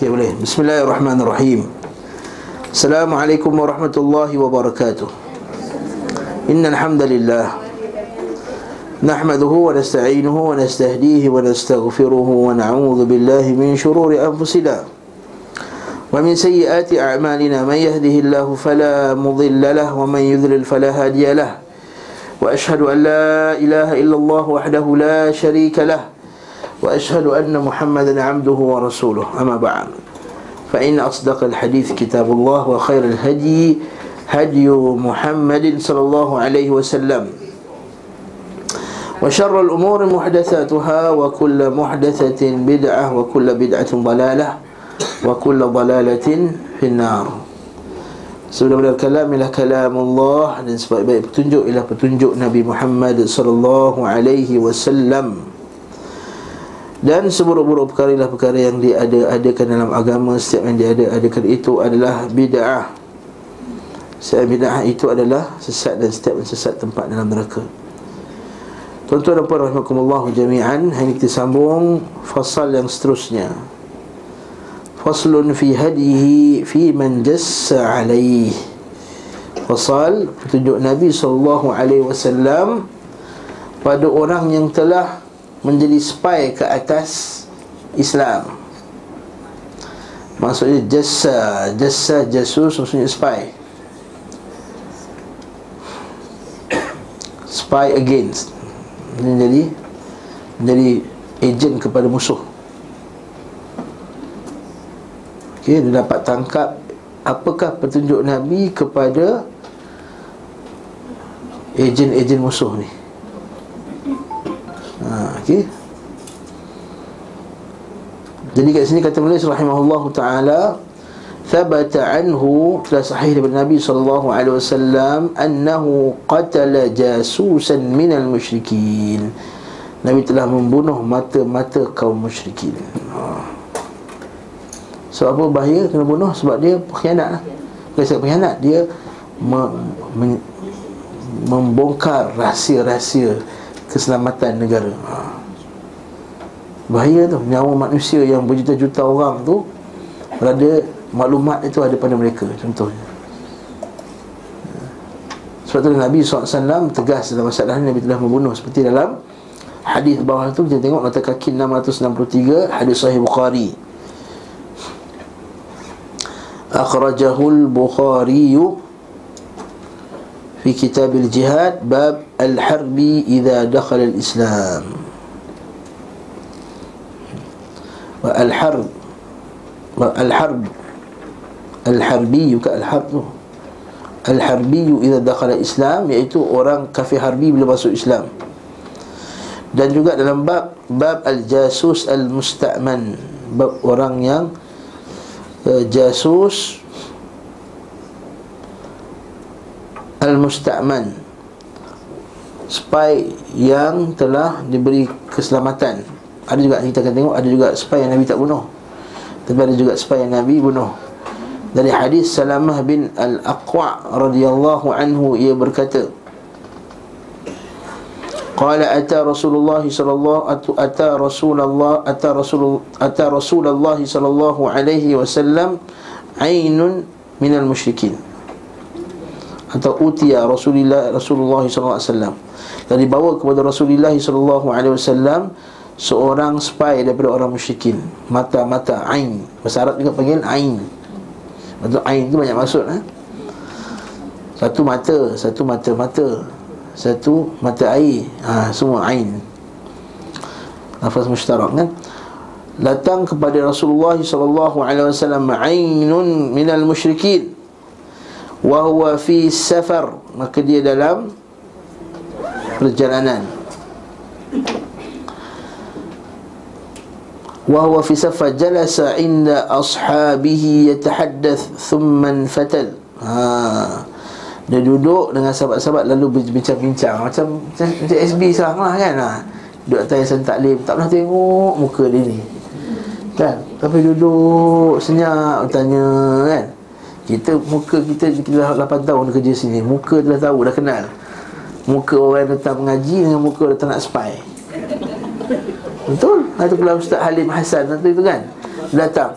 Okay boleh Bismillahirrahmanirrahim Assalamualaikum warahmatullahi wabarakatuh Innal hamdalillah nahmaduhu wa nasta'inuhu wa nastahdihi wa nastaghfiruhu wa na'udzu billahi min shururi anfusina wa min sayyiati a'malina man yahdihillahu fala mudilla lahu wa man yudlil fala hadiya lahu wa ashhadu an la ilaha illallah wahdahu la sharika lahu وأشهد أن محمدا عبده ورسوله. أما بعد فإن أصدق الحديث كتاب الله وخير الهدي هدي محمد صلى الله عليه وسلم. وشر الأمور محدثاتها وكل محدثة بدعة وكل بدعة ضلالة وكل ضلالة في النار. Sebelum dari kalam ialah kalam Allah dan sebaik-baik petunjuk ialah petunjuk Nabi Muhammad sallallahu alaihi wasallam. Dan seburuk-buruk perkara ialah perkara yang diada-adakan dalam agama Setiap yang diada-adakan itu adalah bid'ah. Setiap bid'ah itu adalah sesat dan setiap yang sesat tempat dalam neraka. Tuan-tuan dan puan rahmatullah jami'an Hari kita sambung fasal yang seterusnya. Faslun fi hadihi fi man jassa alaih Fasal petunjuk Nabi SAW Pada orang yang telah menjadi spy ke atas Islam. Maksudnya jasa Jasa jasus maksudnya spy. Spy against. Menjadi Menjadi agent kepada musuh. Okay, dia dapat tangkap Apakah petunjuk Nabi kepada Ejen-ejen musuh ni ha, okay. Jadi kat sini kata menulis rahimahullah taala thabata anhu telah sahih daripada Nabi sallallahu alaihi wasallam annahu qatala jasusan minal musyrikin. Nabi telah membunuh mata-mata kaum musyrikin. Ha. Sebab apa bahaya kena bunuh? Sebab dia pengkhianat lah. Bukan sebab pengkhianat, dia me- me- membongkar rahsia-rahsia keselamatan negara. Ha. Bahaya tu Nyawa manusia yang berjuta-juta orang tu Berada Maklumat itu ada pada mereka Contohnya. Sebab tu Nabi SAW tegas dalam masalah Nabi telah membunuh Seperti dalam Hadis bawah tu. Kita tengok Mata kaki 663 Hadis sahih Bukhari. Akhrajahul Bukhariyu al-harbi idha dakhala al-islam wa al-harb wa al-harb al-harbi ke al-harb tu al-harbi idha dakhala islam iaitu orang kafir harbi bila masuk Islam. Dan juga dalam bab bab al-jasus al-musta'man. Bab orang yang uh, jasus al-musta'man. Spy yang telah diberi keselamatan. Ada juga kita akan tengok Ada juga spy yang Nabi tak bunuh. Tapi ada juga spy yang Nabi bunuh. Dari hadis Salamah bin Al-Aqwa' radhiyallahu anhu Ia berkata Qala ata Rasulullah sallallahu ata Rasulullah ata Rasul ata Rasulullah sallallahu alaihi wasallam ainun minal musyrikin. Atau utia Rasulullah Rasulullah SAW dan dibawa kepada Rasulullah SAW seorang spy daripada orang musyrikin. Mata-mata ain. Bahasa Arab juga panggil ain. Maksud ain tu banyak maksud eh? satu mata satu mata mata satu mata air. Ha, semua ain. Lafaz mushtarak kan? Datang kepada Rasulullah sallallahu alaihi wasallam ainun minal musyrikin. Wa huwa fi safar. Maka dia dalam perjalanan. Huwa fi safar jalasa inda ashabihi yatahaddath thumma fatal ha. Dia duduk dengan sahabat-sahabat lalu berbincang-bincang. Macam macam, SB sekarang lah kan ha. duduk atas yayasan taklim tak pernah tengok muka dia ni. Kan? Tapi duduk senyap tanya kan? Kita muka kita kita dah 8 tahun kerja sini. Muka dah tahu dah kenal. Muka orang datang mengaji dengan muka datang nak spy. Betul? Itu pula Ustaz Halim Hasan nanti itu kan. Datang.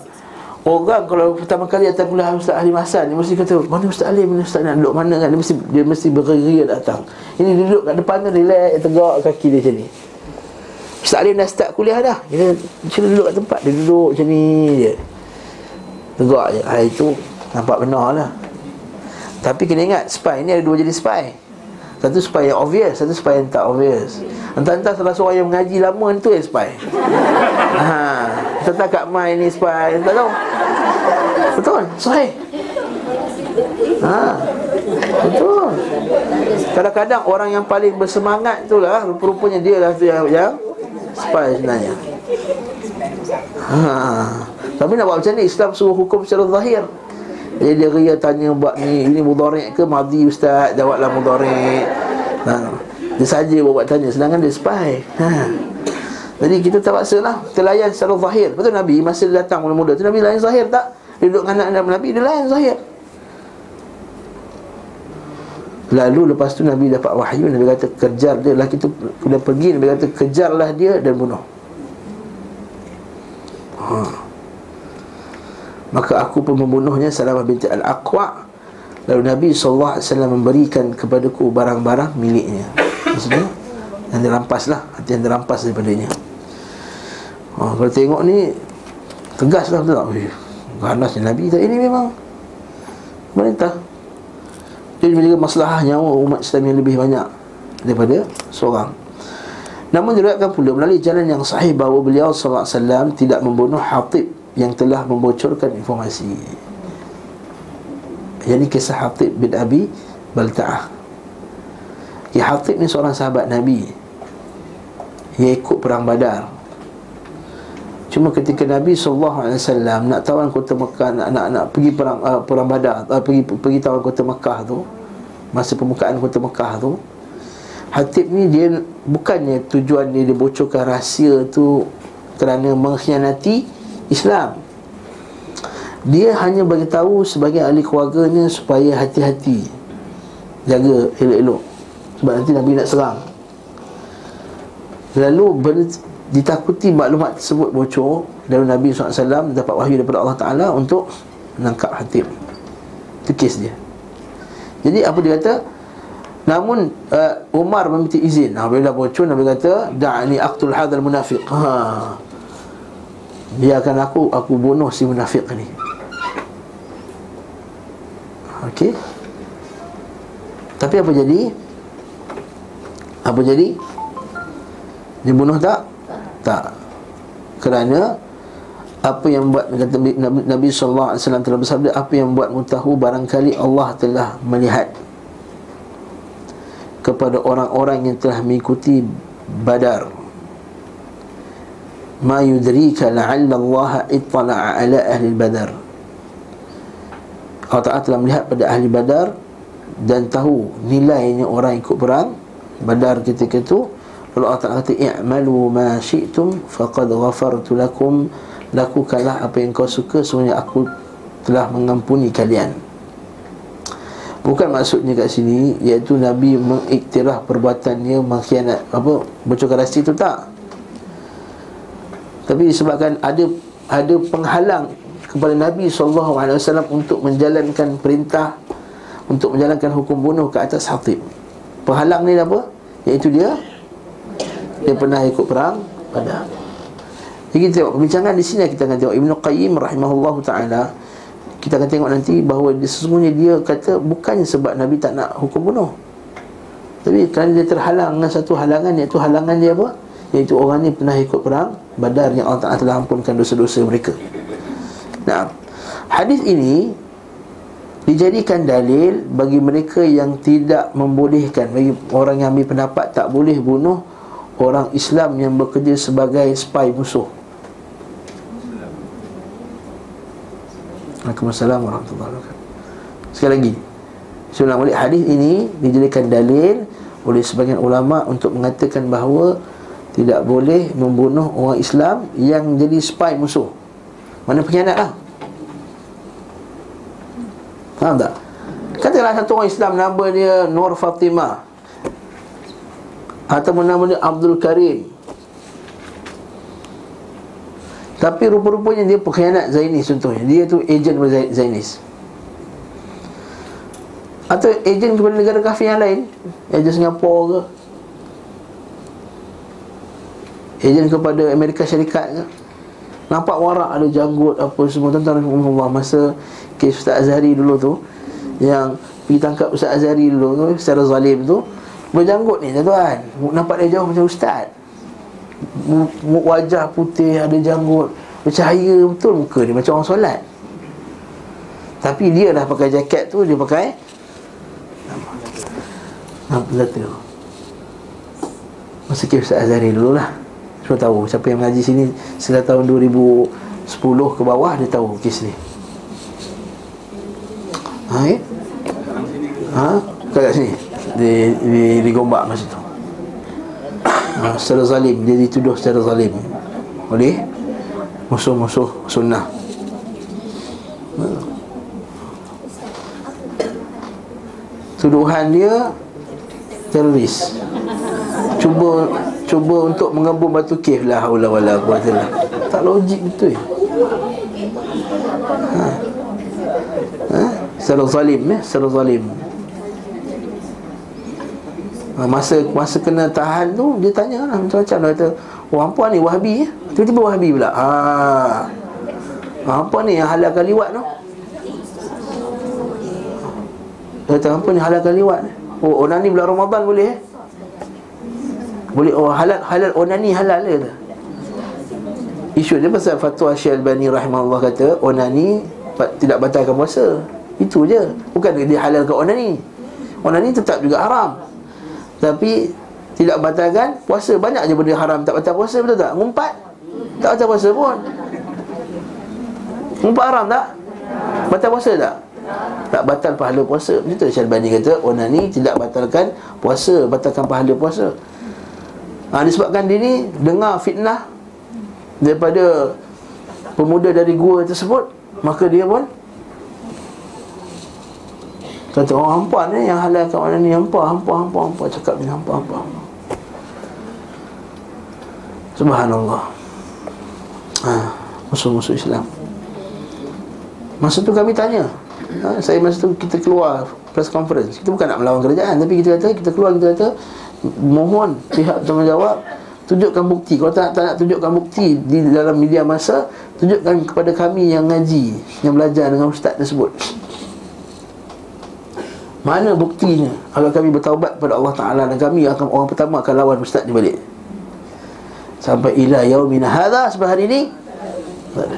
Orang kalau pertama kali datang kuliah Ustaz Ali Hasan Dia mesti kata Mana Ustaz Ali Mana Ustaz nak duduk mana? Kan? Dia mesti dia mesti bergeria datang. Ini duduk kat depan tu Relax Tegak kaki dia macam ni. Ustaz Ali dah start kuliah dah. Dia macam duduk kat tempat? Dia duduk macam ni je. Tegak je. Ha, Itu nampak benar lah. Tapi kena ingat Spy ni ada dua jenis spy Satu spy yang obvious Satu spy yang tak obvious. Entah-entah salah seorang yang mengaji lama Itu yang spy. Ha, Tentang kat mai ni spy Tak tahu. Betul, sahih? Ha, Betul. Kadang-kadang orang yang paling bersemangat tu lah Rupanya dia lah tu yang, yang Spy sebenarnya. Ha. Tapi nak buat macam ni Islam suruh hukum secara zahir Jadi dia ria tanya buat ni Ini mudarik ke madi ustaz Jawablah mudarik ha. Dia saja buat tanya Sedangkan dia spy ha. Jadi kita terpaksa lah Kita layan secara zahir Betul Nabi masa dia datang muda-muda tu Nabi layan zahir tak? Dia duduk dengan anak Nabi Dia layan zahir Lalu lepas tu Nabi dapat wahyu Nabi kata kejar dia Lelaki tu Dia pergi Nabi kata kejarlah dia dan bunuh ha. Maka aku pun membunuhnya Salamah binti Al-Aqwa. Lalu Nabi SAW memberikan kepadaku barang-barang miliknya. Maksudnya Yang dirampas lah Hati yang dirampas daripadanya. Ha, Kalau tengok ni Tegas lah betul tak? Ganasnya Nabi tak Ini memang. Pemerintah. Jadi menjaga masalah nyawa umat Islam yang lebih banyak Daripada seorang. Namun diriwayatkan pula melalui jalan yang sahih bahawa beliau SAW tidak membunuh Hatib yang telah membocorkan informasi. Yang kisah Hatib bin Abi Balta'ah. Ya Hatib ni seorang sahabat Nabi. Ia ikut perang badar. Cuma ketika Nabi SAW nak tawan kota Mekah nak, nak, nak pergi perang uh, perang Badar uh, pergi pergi tawan kota Mekah tu masa pembukaan kota Mekah tu Hatib ni dia bukannya tujuan dia dia bocorkan rahsia tu kerana mengkhianati Islam. Dia hanya bagi tahu sebagai ahli keluarganya supaya hati-hati jaga elok-elok sebab nanti Nabi nak serang. Lalu ditakuti maklumat tersebut bocor dari Nabi SAW dapat wahyu daripada Allah Ta'ala untuk menangkap Hatib itu kes dia jadi apa dia kata namun uh, Umar meminta izin nah, bila dah bocor Nabi kata da'ani aktul hadal munafiq ha. Biarkan aku aku bunuh si munafiq ni. Okey. Tapi apa jadi? Apa jadi? Dia bunuh tak? Tak. Kerana Apa yang buat kata Nabi, Nabi SAW telah bersabda Apa yang buat tahu barangkali Allah telah melihat Kepada orang-orang yang telah mengikuti Badar Ma yudrika la'alla Allah ittala'a ala ahli badar Allah Ta'ala telah melihat pada ahli badar Dan tahu nilainya orang ikut perang Badar ketika itu kalau Allah Ta'ala kata I'malu ma syi'tum Faqad ghafartu lakum. Lakukanlah apa yang kau suka Sebenarnya aku telah mengampuni kalian. Bukan maksudnya kat sini Iaitu Nabi mengiktirah perbuatannya Mengkhianat Apa rahsia itu tak Tapi disebabkan ada Ada penghalang Kepada Nabi SAW Untuk menjalankan perintah Untuk menjalankan hukum bunuh ke atas hatib. Penghalang ni apa? Iaitu dia dia pernah ikut perang pada jadi kita tengok perbincangan di sini kita akan tengok Ibnu Qayyim rahimahullahu taala. Kita akan tengok nanti bahawa sesungguhnya dia kata bukan sebab Nabi tak nak hukum bunuh. Tapi kerana dia terhalang dengan satu halangan iaitu halangan dia apa iaitu orang ni pernah ikut perang badar yang Allah Ta'ala telah ampunkan dosa-dosa mereka nah hadis ini dijadikan dalil bagi mereka yang tidak membolehkan bagi orang yang ambil pendapat tak boleh bunuh orang Islam yang bekerja sebagai spy musuh. Assalamualaikum warahmatullahi wabarakatuh. Sekali lagi. Saya ulang hadis ini dijadikan dalil oleh sebagian ulama untuk mengatakan bahawa tidak boleh membunuh orang Islam yang jadi spy musuh. Mana pengkhianat lah. Faham tak? Katakanlah satu orang Islam nama dia Nur Fatimah atau nama dia Abdul Karim Tapi rupa-rupanya dia pengkhianat Zainis contohnya Dia tu ejen Zainis Atau ejen kepada negara kafir yang lain Ejen Singapura ke Ejen kepada Amerika Syarikat ke? Nampak warak ada janggut apa semua. Tentang Allah masa kes Ustaz Azhari dulu tu yang pergi tangkap Ustaz Azhari dulu tu secara zalim tu berjanggut ni tuan nampak dia jauh macam ustaz. Wajah putih ada janggut. Bercahaya betul muka dia macam orang solat. Tapi dia dah pakai jaket tu dia pakai apa? Kata masa kes Ustaz Azhari dulu lah semua tahu. Siapa yang mengaji sini Setelah tahun 2010 ke bawah Dia tahu kes ni. Ha ya? Ha? Kat sini. Di, di, di gombak masa tu. Ha, Secara zalim. Dia dituduh secara zalim. Oleh Musuh-musuh sunnah. Ha. Tuduhan dia Teroris Cuba cuba untuk mengebum batu kif lah haula wala quwwata tak logik betul. Ha. Ha? Secara zalim eh secara zalim. Ha, masa masa kena tahan tu dia tanya lah macam-macam. Dia kata oh apa ni wahabi eh tiba-tiba wahabi pula ha. Apa ni yang halalkan liwat tu? Dia kata apa ni halalkan liwat oh onani bulan Ramadan boleh eh boleh oh halal halal onani halal ke? Isu dia pasal fatwa Syekh Albani rahimahullah kata onani tidak batalkan puasa. Itu je. Bukan dia halalkan onani. Onani tetap juga haram. Tapi tidak batalkan puasa. Banyak je benda haram tak batal puasa betul tak? Ngumpat tak batal puasa pun. Ngumpat haram tak? Batal puasa tak? Tak batal pahala puasa. Betul Syekh Albani kata onani tidak batalkan puasa, batalkan pahala puasa ha, Disebabkan dia ni Dengar fitnah Daripada Pemuda dari gua tersebut Maka dia pun Kata orang oh, hampa ni Yang halalkan orang ni? Hampa, hampa, hampa, hampa. Cakap ni hampa, hampa, hampa. Subhanallah. Ha, Musuh-musuh Islam. Masa tu kami tanya ha, Saya masa tu kita keluar Press conference. Kita bukan nak melawan kerajaan Tapi kita kata Kita keluar kita kata mohon pihak tanggungjawab tunjukkan bukti. Kalau tak, tak nak tunjukkan bukti di dalam media masa tunjukkan kepada kami yang ngaji yang belajar dengan ustaz tersebut. Mana buktinya? Agar kami bertaubat kepada Allah Taala dan kami akan orang pertama akan lawan ustaz di balik. Sampai ila yaumina hadha sebab hari ini. Tak ada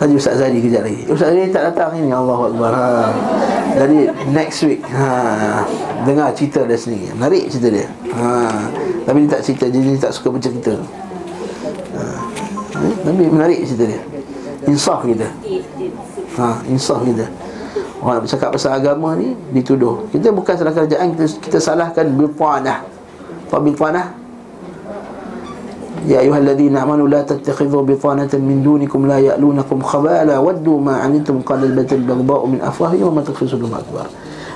lama ustaz Ha? Zadi kejap lagi Ustaz Zadi tak datang ni Allah Akbar ha. Jadi next week ha. Dengar cerita dia sini Menarik cerita dia ha. Tapi dia tak cerita Dia, dia tak suka baca kita ha. Eh, tapi menarik cerita dia Insaf kita ha. Insaf kita Orang nak bercakap pasal agama ni Dituduh Kita bukan salah kerajaan Kita, kita salahkan Bilpanah Apa bilpanah? يا أيها الذين آمنوا لا تتخذوا بطانة من دونكم لا يألونكم خبالا ودوا ما عنتم قد البت البغضاء من أفواههم وما تخفي صدورهم أكبر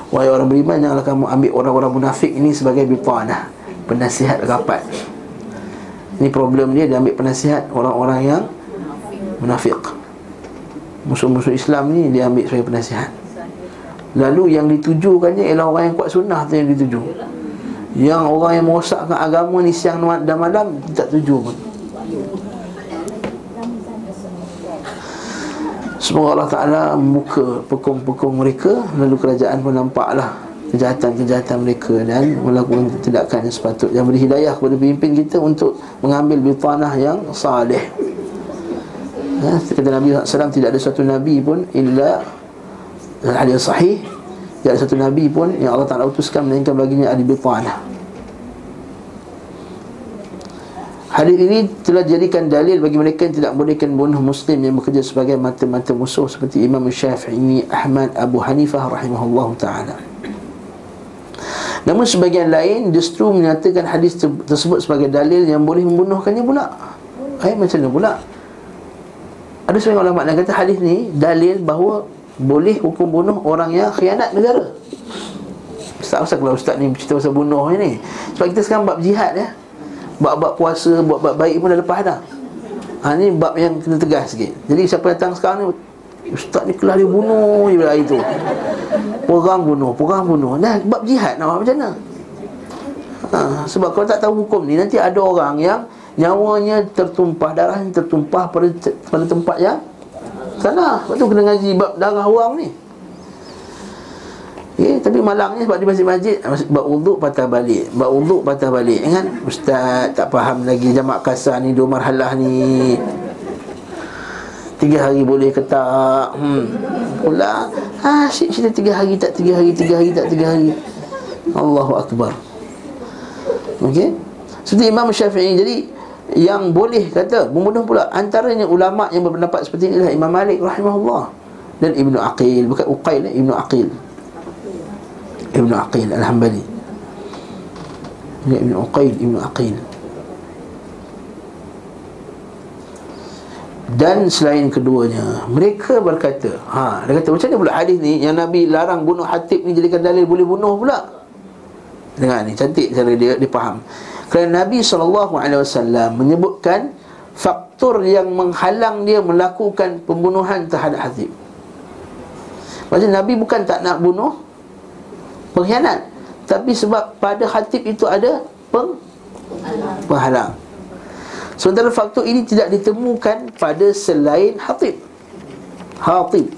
Wahai orang beriman Janganlah kamu ambil orang-orang munafik ini Sebagai bitanah Penasihat rapat Ini problem dia Dia ambil penasihat orang-orang yang Munafik Musuh-musuh Islam ni Dia ambil sebagai penasihat Lalu yang ditujukannya Ialah orang yang kuat sunnah tu yang dituju yang orang yang merosakkan agama ni siang dan malam tak tuju pun. Semoga Allah Ta'ala muka pekung-pekung mereka Lalu kerajaan pun nampaklah Kejahatan-kejahatan mereka Dan melakukan tindakan yang sepatutnya. Yang beri hidayah kepada pemimpin kita Untuk mengambil bitanah yang salih ya, Kata Nabi SAW Tidak ada satu Nabi pun Illa Hadis sahih tidak satu Nabi pun yang Allah Ta'ala utuskan Melainkan baginya ada bitanah Hadis ini telah dijadikan dalil bagi mereka yang tidak bolehkan bunuh Muslim yang bekerja sebagai mata-mata musuh seperti Imam Syafi'i, Ahmad, Abu Hanifah rahimahullah ta'ala. Namun sebagian lain justru menyatakan hadis tersebut sebagai dalil yang boleh membunuhkannya pula. Eh, macam mana pula? Ada sebagian ulama yang kata hadis ni dalil bahawa boleh hukum bunuh orang yang khianat negara. Ustaz, Ustaz kalau Ustaz ni cerita pasal bunuh ni Sebab kita sekarang bab jihad ya. Bab-bab puasa, bab-bab baik pun dah lepas dah. Ha, Ni bab yang kena tegas sikit. Jadi siapa datang sekarang ni Ustaz ni kelah dia bunuh je hari tu Perang bunuh, perang bunuh. Dah bab jihad nak buat macam mana? Ha, Sebab kalau tak tahu hukum ni Nanti ada orang yang Nyawanya tertumpah, darahnya tertumpah pada, pada tempat yang Salah. Lepas tu kena ngaji bab darah orang ni. Okay, tapi malangnya sebab di masjid-masjid Buat wuduk patah balik. Buat wuduk patah balik kan Ustaz tak faham lagi Jamak kasar ni Dua marhalah ni. Tiga hari boleh ke tak? Hmm. Pula ah, Asyik cerita tiga hari tak Tiga hari Tiga hari tak Tiga hari. Allahu Akbar. Okey? Seperti Imam Syafi'i Jadi Yang boleh kata Membunuh pula. Antaranya ulama' yang berpendapat seperti ini adalah Imam Malik rahimahullah. Dan Ibnu Aqil. Bukan Uqail Ibnu Aqil. Ibn Aqil Al-Hambali Ibn Uqail Ibn Aqil. Dan selain keduanya Mereka berkata ha, Dia kata macam mana pula hadis ni Yang Nabi larang bunuh hatib ni Jadikan dalil boleh bunuh pula? Dengar ni cantik cara dia, dia faham Kerana Nabi SAW Menyebutkan Faktor yang menghalang dia Melakukan pembunuhan terhadap hatib Maksudnya Nabi bukan tak nak bunuh pengkhianat tapi sebab pada khatib itu ada peng penghalang. Sementara faktor ini tidak ditemukan pada selain khatib. Khatib.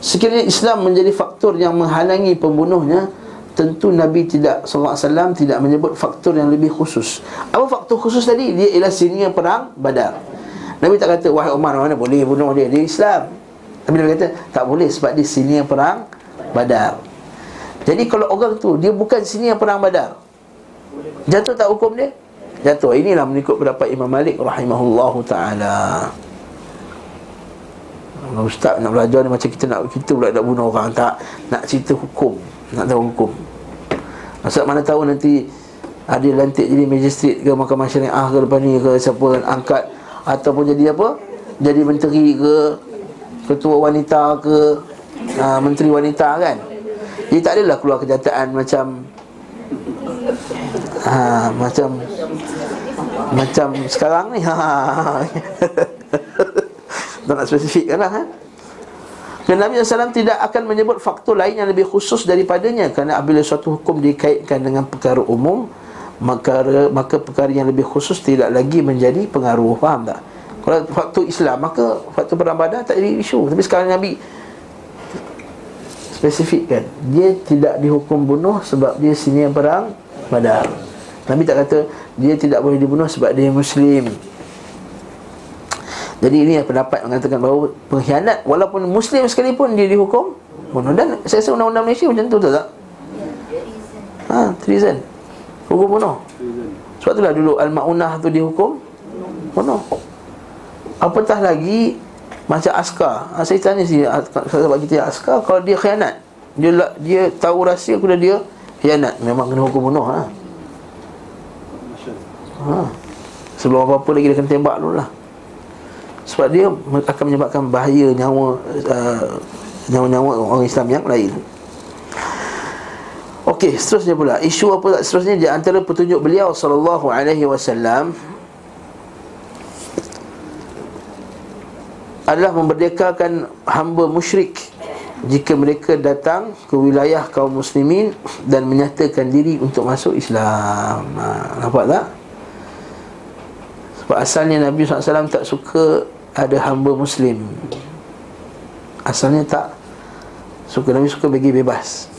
Sekiranya Islam menjadi faktor yang menghalangi pembunuhnya tentu Nabi tidak wasallam tidak menyebut faktor yang lebih khusus. Apa faktor khusus tadi? Dia ialah sininya perang badar. Nabi tak kata wahai Umar mana boleh bunuh dia? Dia Islam. Tapi Nabi kata tak boleh sebab dia sininya perang badar. Jadi kalau orang tu dia bukan sini yang perang badar. Jatuh tak hukum dia? Jatuh. Inilah mengikut pendapat Imam Malik rahimahullahu taala. Ustaz nak belajar ni macam kita nak kita pula nak bunuh orang tak? Nak cerita hukum, nak tahu hukum. Ustaz mana tahu nanti ada lantik jadi magistrate ke mahkamah syariah ke depan ni ke siapa kan angkat ataupun jadi apa? Jadi menteri ke ketua wanita ke uh, menteri wanita kan? Dia tak adalah keluar kenyataan macam ha, Macam Macam sekarang ni. Tak nak spesifikkan lah ha? Dan Nabi SAW tidak akan menyebut faktor lain yang lebih khusus daripadanya. Kerana apabila suatu hukum dikaitkan dengan perkara umum maka, maka perkara yang lebih khusus tidak lagi menjadi pengaruh. Faham tak? Kalau faktor Islam maka faktor perang badar tak jadi isu. Tapi sekarang Nabi spesifikkan dia tidak dihukum bunuh sebab dia sini yang perang badar. Nabi tak kata dia tidak boleh dibunuh sebab dia muslim jadi ini pendapat mengatakan bahawa pengkhianat walaupun muslim sekalipun dia dihukum bunuh. Dan saya rasa undang-undang Malaysia macam tu tak? Ha treason hukum bunuh. Sebab itulah dulu al-maunah tu dihukum bunuh. Apatah lagi macam askar. Ha, Saya tanya si Sahabat kita askar Kalau dia khianat Dia dia tahu rahsia Kemudian dia khianat. Memang kena hukum bunuh ha. ha. Sebelum apa-apa lagi Dia kena tembak dulu lah Sebab dia akan menyebabkan bahaya Nyawa uh, Nyawa-nyawa orang Islam yang lain Okey, seterusnya pula Isu apa seterusnya Di antara petunjuk beliau Sallallahu alaihi wasallam adalah memerdekakan hamba musyrik jika mereka datang ke wilayah kaum muslimin dan menyatakan diri untuk masuk Islam. Ha, nampak tak? Sebab asalnya Nabi SAW tak suka ada hamba muslim. Asalnya tak suka Nabi suka bagi bebas.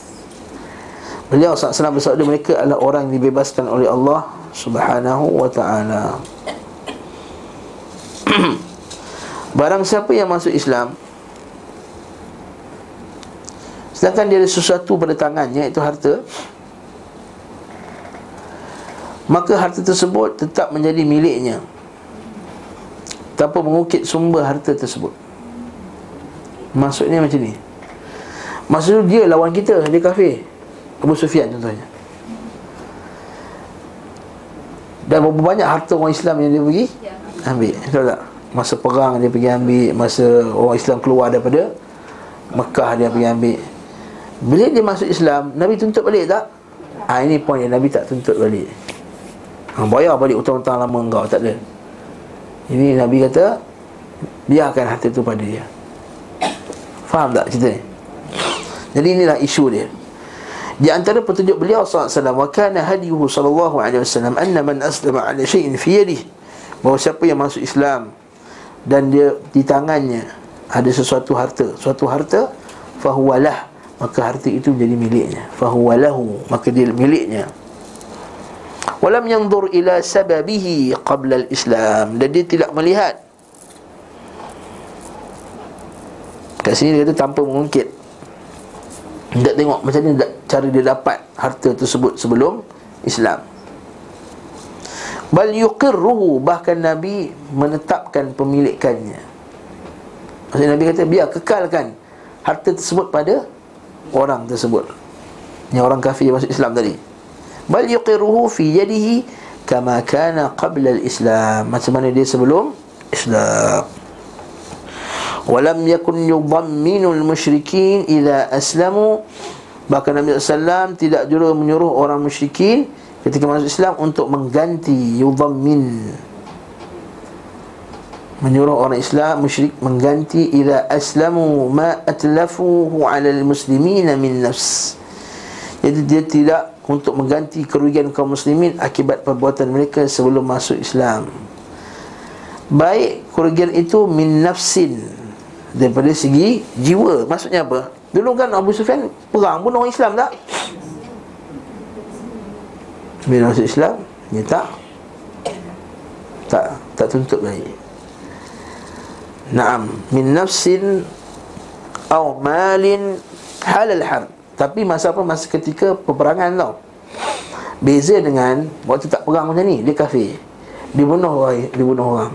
Beliau SAW bersabda mereka adalah orang yang dibebaskan oleh Allah Subhanahu wa taala. Barang siapa yang masuk Islam Sedangkan dia ada sesuatu pada tangannya Iaitu harta Maka harta tersebut tetap menjadi miliknya Tanpa mengukit sumber harta tersebut. Maksudnya macam ni. Maksudnya dia lawan kita Dia kafir. Abu Sufyan contohnya. Dan berapa banyak harta orang Islam yang dia pergi? Ambil. Tahu tak? Masa perang dia pergi ambil Masa orang Islam keluar daripada Mekah dia pergi ambil. Bila dia masuk Islam Nabi tuntut balik tak? Ha, ini poin yang Nabi tak tuntut balik. Ha, Bayar balik utang-utang lama engkau Tak ada Ini Nabi kata Biarkan harta itu pada dia. Faham tak cerita ni? Jadi inilah isu dia. Di antara petunjuk beliau SAW Wa kana hadiyuhu sallallahu alaihi wasallam Anna man aslama ala syai'in fi yadih Bahawa siapa yang masuk Islam Dan dia di tangannya Ada sesuatu harta Suatu harta Fahuwalah Maka harta itu menjadi miliknya. Fahuwalahu Maka dia miliknya Walam yanzur ila sababihi qabla al-Islam Dan dia tidak melihat Kat sini dia kata tanpa mengungkit tak tengok macam ni cara dia dapat harta tersebut sebelum Islam. Bal yuqirruhu bahkan Nabi menetapkan pemilikannya. Maksudnya Nabi kata biar kekalkan harta tersebut pada orang tersebut. Yang orang kafir masuk Islam tadi. Bal yuqirruhu fi yadihi kama kana qabla al-Islam. Macam mana dia sebelum Islam. Walam yakun yudhamminul musyrikin Ila aslamu Bahkan Nabi SAW tidak juga menyuruh orang musyrikin Ketika masuk Islam untuk mengganti Yudhammin Menyuruh orang Islam musyrik mengganti Ila aslamu ma atlafuhu ala muslimina min nafs Jadi dia tidak untuk mengganti kerugian kaum muslimin Akibat perbuatan mereka sebelum masuk Islam. Baik kerugian itu min nafsin. Daripada segi jiwa. Maksudnya apa? Dulu kan Abu Sufyan perang bunuh orang Islam tak? Bila masuk Islam dia tak. Tak tak tuntut lagi. Naam. Min nafsin atau malin halal har tapi masa apa? Masa ketika peperangan tau. Beza dengan waktu tak perang macam ni dia kafir. Dibunuh orang dibunuh orang.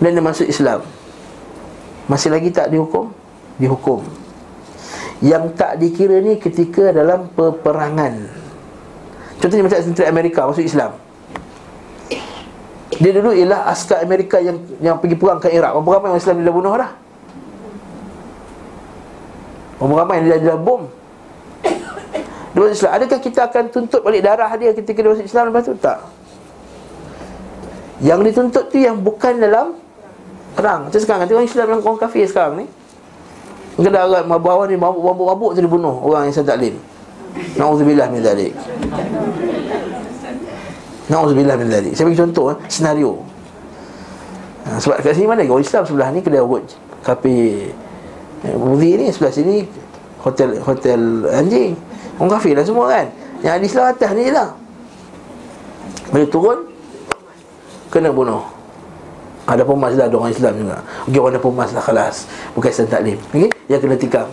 Dan dia masuk Islam. Masih lagi tak dihukum? Dihukum. Yang tak dikira ni ketika dalam peperangan. Contohnya macam tentera Amerika masuk Islam. Dia dulu ialah askar Amerika yang yang pergi perang ke Iraq. Berapa ramai orang Islam dia dah bunuh dah? Berapa ramai dia dah bom? Dia masuk Islam. Adakah kita akan tuntut balik darah dia ketika dia masuk Islam lepas tu? Tak. Yang dituntut tu yang bukan dalam Perang. Macam sekarang orang Islam yang orang kafir sekarang ni. Kena agak bawah ni Mabuk-mabuk tu dibunuh Orang yang saya taklim. Na'udzubillah min dhalik. Na'udzubillah min dhalik. Saya bagi contoh eh, Senario. Ha, Sebab kat sini mana? Orang Islam sebelah ni Kedai urut Kapi eh, ni sebelah sini Hotel Hotel anjing Orang kafir lah semua kan? Yang ada Islam atas ni lah. Bila turun Kena bunuh. Ada pemas lah ada orang Islam juga. Okey orang ada pemas lah kelas. Bukan Islam Taklim. Okey? Yang kena tikam.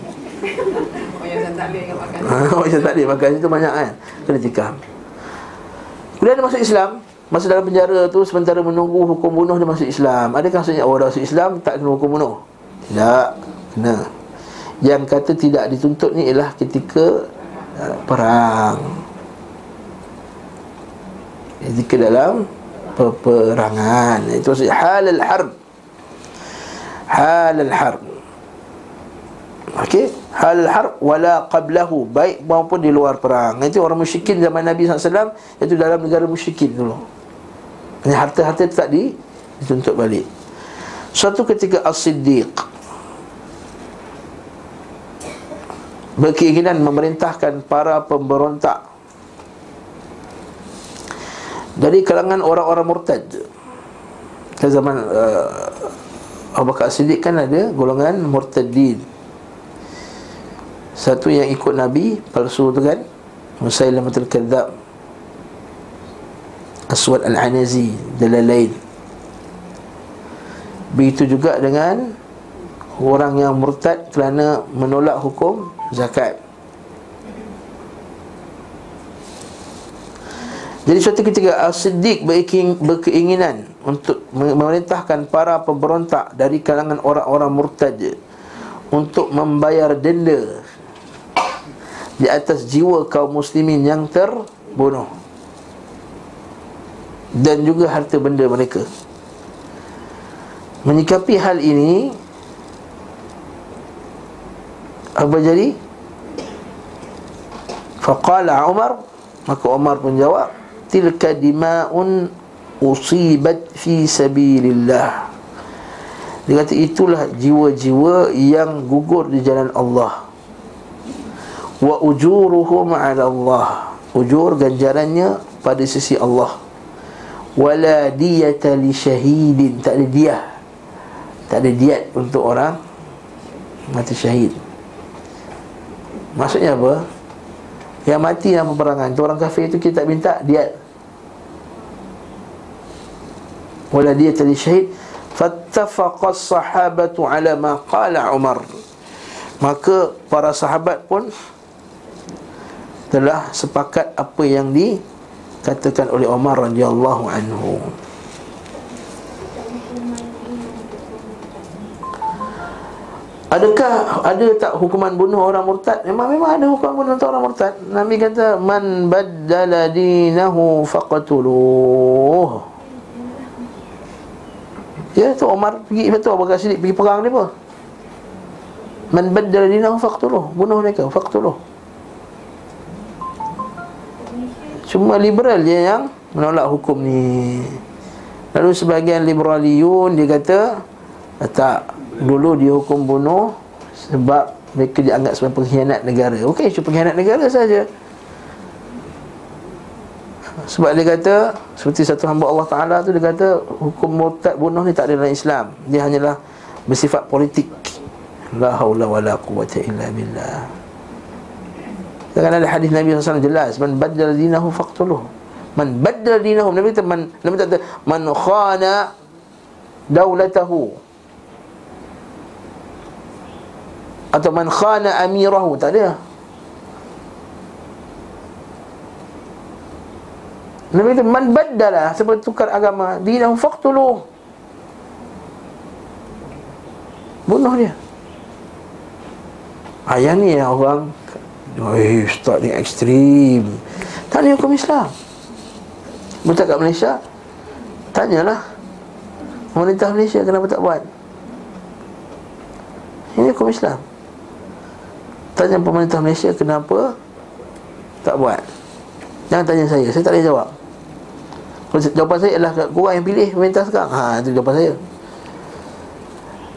Orang Islam Taklim yang makan. Orang Islam Taklim makan Itu banyak kan? Kena tikam. Bila dia masuk Islam. Masa dalam penjara tu Sementara menunggu hukum bunuh Dia masuk Islam. Adakah maksudnya Oh dah masuk Islam Tak kena hukum bunuh? Tidak. Kena. Yang kata tidak dituntut ni Ialah ketika Perang. Ketika dalam peperangan. Itu maksudnya hal al-harb hal al-harb okey? Hal al-harb wala qablahu. Baik maupun di luar perang. Itu orang musyrikin zaman Nabi SAW itu dalam negara musyrikin dulu. Harta-harta itu tak di dituntut balik. Suatu ketika as-siddiq berkeinginan memerintahkan para pemberontak. Dari kalangan orang-orang murtad. Pada zaman uh, Abu Bakar Siddiq kan ada golongan murtadin. Satu yang ikut Nabi palsu tu kan Musailamatul Kadzab. Aswad Al-Anazi dan lain-lain Begitu juga dengan Orang yang murtad kerana menolak hukum zakat. Jadi suatu ketika As-Siddiq berkeinginan Untuk memerintahkan para pemberontak Dari kalangan orang-orang murtad Untuk membayar denda Di atas jiwa kaum muslimin yang terbunuh Dan juga harta benda mereka. Menyikapi hal ini Apa jadi? Faqala Umar Maka Umar pun jawab Tilka dima'un usibat fi sabilillah. Dia kata itulah jiwa-jiwa yang gugur di jalan Allah. Wa ujuruhum ala Allah. Ujur ganjarannya pada sisi Allah. Wala diyata li syahidin. Tak ada dia. Tak ada diat untuk orang Mati syahid Maksudnya apa? Yang mati dalam peperangan. Itu orang kafir itu kita tak minta diat Wala dia tadi syahid Fattafaqa sahabatu ala ma qala Umar. Maka para sahabat pun Telah sepakat apa yang dikatakan oleh Umar radhiyallahu anhu Adakah ada tak hukuman bunuh orang murtad? Memang memang ada hukuman bunuh orang murtad. Nabi kata man baddala dinahu faqtuluh. Ya tu Omar pergi betul Abu Bakar Siddiq pergi perang dia apa? Man baddala dinahu faqtuluh. Bunuh mereka faqtuluh. Cuma liberal dia yang menolak hukum ni. Lalu sebahagian liberaliyun dia kata tak dulu dihukum bunuh sebab mereka dianggap sebagai pengkhianat negara. Okey, cuma pengkhianat negara saja. Sebab dia kata seperti satu hamba Allah Taala tu dia kata hukum murtad bunuh ni tak ada dalam Islam. Dia hanyalah bersifat politik. La haula wala quwwata illa billah. Dengan ada hadis Nabi SAW jelas Man baddal dinahu faqtuluh Man baddal dinahu Nabi kata man, Nabi kata Man khana Daulatahu atau man khana amirahu tak ada. Nabi itu man baddala seperti tukar agama dinahu faqtulu. Bunuh dia. Ayah ni ya orang Oi, ustaz ni ekstrim. Tak ni hukum Islam. Betul kat Malaysia Tanyalah Pemerintah Malaysia kenapa tak buat? Ini hukum Islam Tanya pemerintah Malaysia kenapa Tak buat? Jangan tanya saya, saya tak boleh jawab. Jawapan saya adalah Korang yang pilih pemerintah sekarang. Haa, itu jawapan saya.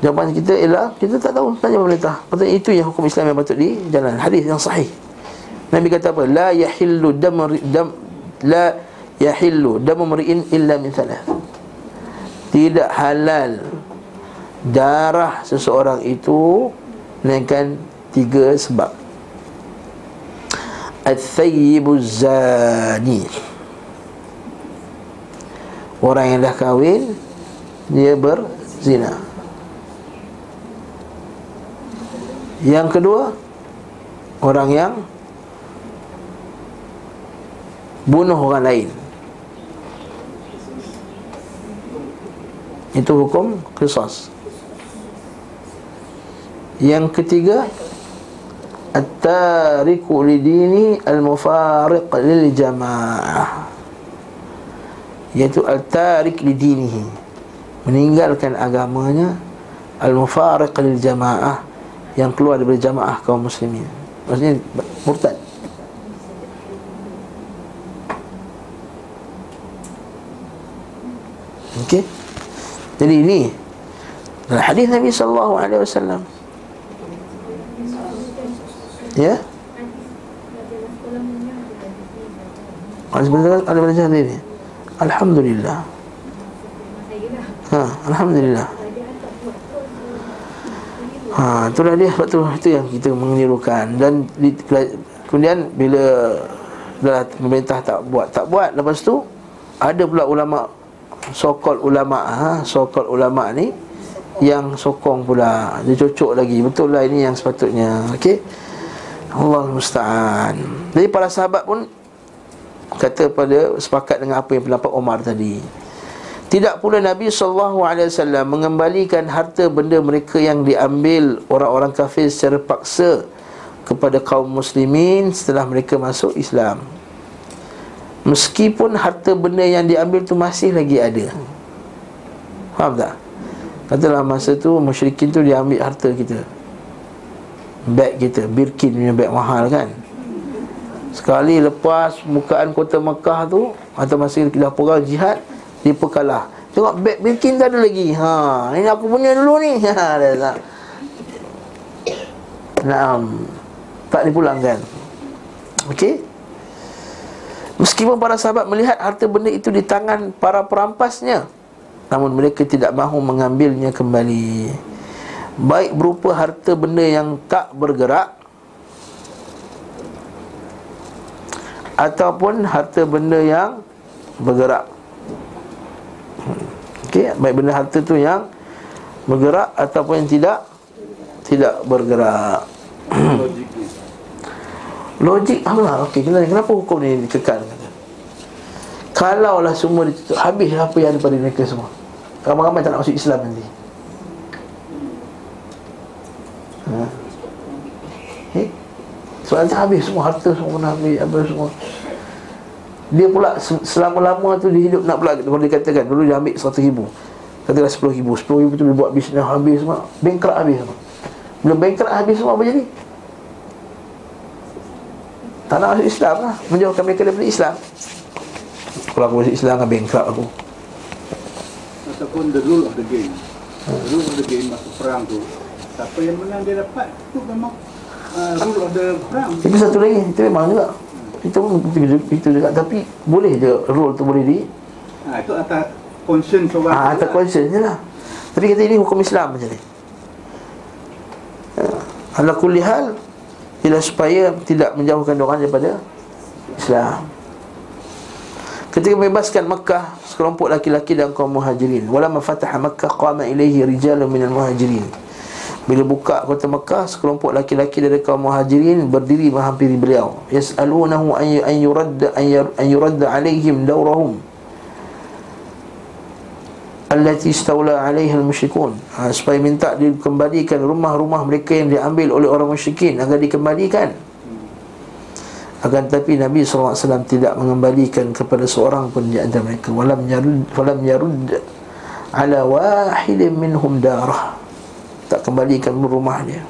Jawapan kita ialah Kita tak tahu, tanya pemerintah. Maksudnya itu yang hukum Islam yang patut di jalan Hadis yang sahih. Nabi kata apa? La yahillu dam, dam La yahillu dam mri'in illa min thalath Tidak halal Darah seseorang itu Melainkan tiga sebab. Al-Thayyibu Zani. Orang yang dah kahwin Dia berzina. Yang kedua Orang yang Bunuh orang lain. Itu hukum kisas Yang ketiga At-tariku lidini al-mufariq lil jamaah Iaitu at-tarik lidinihi Meninggalkan agamanya Al-mufariq lil jamaah Yang keluar dari jamaah kaum muslimin. Maksudnya murtad. Okey. Jadi ini Hadis Nabi sallallahu alaihi wasallam Ya? Ini. Alhamdulillah. Ha, alhamdulillah. Ha, itulah dia sebab tu itu yang kita menirukan dan di, kemudian bila dah pemerintah tak buat tak buat lepas tu ada pula ulama sokol ulama ha sokol ulama ni yang sokong pula dia cocok lagi betul lah ini yang sepatutnya okey Allah musta'an. Jadi para sahabat pun kata pada sepakat dengan apa yang pendapat Omar tadi. Tidak pula Nabi wasallam mengembalikan harta benda mereka yang diambil orang-orang kafir secara paksa kepada kaum muslimin setelah mereka masuk Islam. Meskipun harta benda yang diambil tu masih lagi ada. Faham tak? Katalah masa tu musyrikin tu dia ambil harta kita beg kita Birkin punya beg mahal kan? Sekali lepas bukaan kota Mekah tu Atau masa dah perang jihad Dia perkalah Tengok beg Birkin tak ada lagi. Ha, Ini aku punya dulu ni. Ha, dah, tak. Nah, tak dipulangkan. Okey. Meskipun para sahabat melihat harta benda itu di tangan para perampasnya Namun mereka tidak mahu mengambilnya kembali Baik berupa harta benda yang tak bergerak Ataupun harta benda yang bergerak. Okey, baik benda harta tu yang bergerak Ataupun yang tidak Tidak bergerak. Logik Allah Okey, kenapa hukum ni dikekal Kalaulah semua ditutup Habis apa yang ada pada mereka semua. Ramai-ramai tak nak masuk Islam nanti ha? Eh? Soalan tu habis semua Harta semua kena habis Apa semua. Dia pula selama-lama tu Dia hidup nak pula Kalau dia katakan Dulu dia ambil 100 ribu. Katakan 10 ribu. 10 ribu tu dia buat bisnes habis semua. Bankrupt habis semua. Bila bankrupt habis semua Apa jadi? Tak nak masuk Islam lah. Menjauhkan mereka daripada Islam. Kalau aku masuk Islam kan bankrupt aku. Ataupun the rule of the game. The rule of the game Masa perang tu Siapa yang menang dia dapat Itu memang uh, Rule of the perang Itu satu lagi Itu memang juga Itu pun itu, itu juga Tapi boleh je Rule tu boleh di ha, Itu atas Conscience orang Ah, atas conscience je lah Tapi kata ini hukum Islam macam ni ya. Ala kulli hal ialah supaya tidak menjauhkan orang daripada Islam. Ketika membebaskan Makkah sekelompok laki-laki dan kaum muhajirin, wala mafataha Makkah qama ilaihi rijalun minal muhajirin. Bila buka kota Makkah, sekelompok laki-laki dari kaum muhajirin berdiri menghampiri beliau. Yas'alunahu an yurad an yurad alaihim dawrahum allati istawla 'alaiha al-musyrikun ha, supaya minta dikembalikan rumah-rumah mereka yang diambil oleh orang musyrikin agar dikembalikan. Akan tetapi Nabi SAW tidak mengembalikan kepada seorang pun di antara mereka. Walam yarud walam yarud ala wahidin minhum darah tak kembalikan rumah dia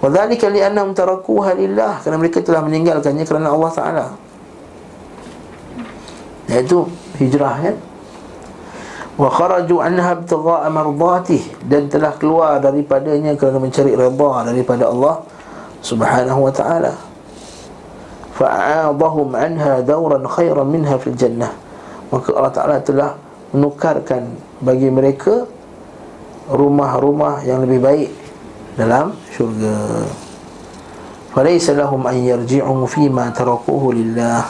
Wadhalika li'annahum tarakuha lillah. Kerana mereka telah meninggalkannya kerana Allah Ta'ala. Iaitu hijrah kan? Wa kharaju anha ibtigha'a mardatih dan telah keluar daripadanya kerana mencari redha daripada Allah Subhanahu wa taala. Fa'adahum anha dawran khairan minha fil jannah. Maka Allah taala telah menukarkan bagi mereka rumah-rumah yang lebih baik dalam syurga falaysa lahum an yarji'u fi ma tarakuhu lillah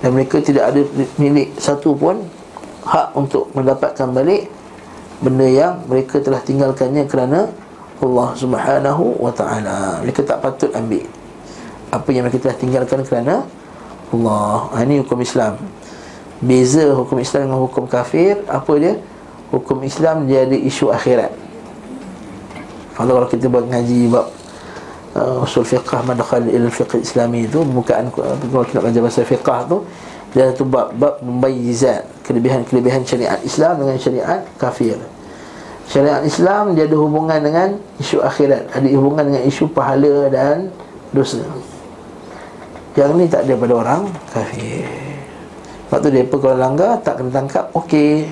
dan mereka tidak ada milik satu pun hak untuk mendapatkan balik benda yang mereka telah tinggalkannya kerana Allah Subhanahu wa taala. Mereka tak patut ambil apa yang mereka telah tinggalkan kerana Allah. Ha, ini hukum Islam. Beza hukum Islam dengan hukum kafir apa dia? Hukum Islam ada isu akhirat. Kalau kita buat ngaji bab uh, usul fiqh madkhal ila fiqh islami itu bukaan kalau kita belajar bahasa fiqh tu dia satu bab bab mumayyizat kelebihan-kelebihan syariat Islam dengan syariat kafir. Syariat Islam dia ada hubungan dengan isu akhirat, ada hubungan dengan isu pahala dan dosa. Yang ni tak ada pada orang kafir. Sebab tu dia kalau langgar tak kena tangkap, okey.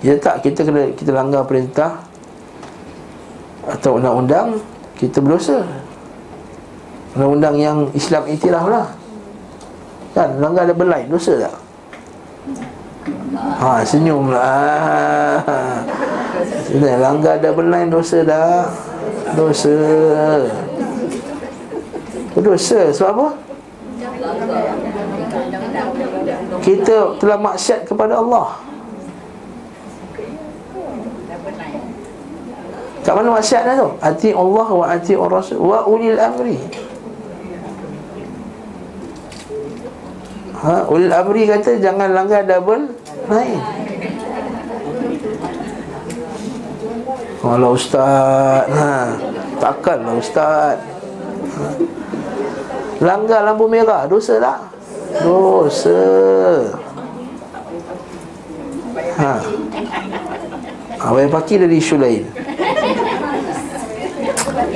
Ya tak kita kena kita langgar perintah atau undang-undang kita berdosa. Undang-undang yang Islam iktiraf lah Kan langgar ada belai dosa tak? Ha senyum lah. Sudah langgar dah belai dosa dah. Dosa. Dosa sebab apa? Kita telah maksiat kepada Allah. Kat mana maksiatnya tu? Ati Allah wa ati Rasul wa ulil amri. Ha, ulil amri kata jangan langgar double lain. Kalau ustaz, ha, takkanlah ustaz. Ha. Langgar lampu merah, dosa tak? Dosa. Ha. Apa yang pakai dari isu lain.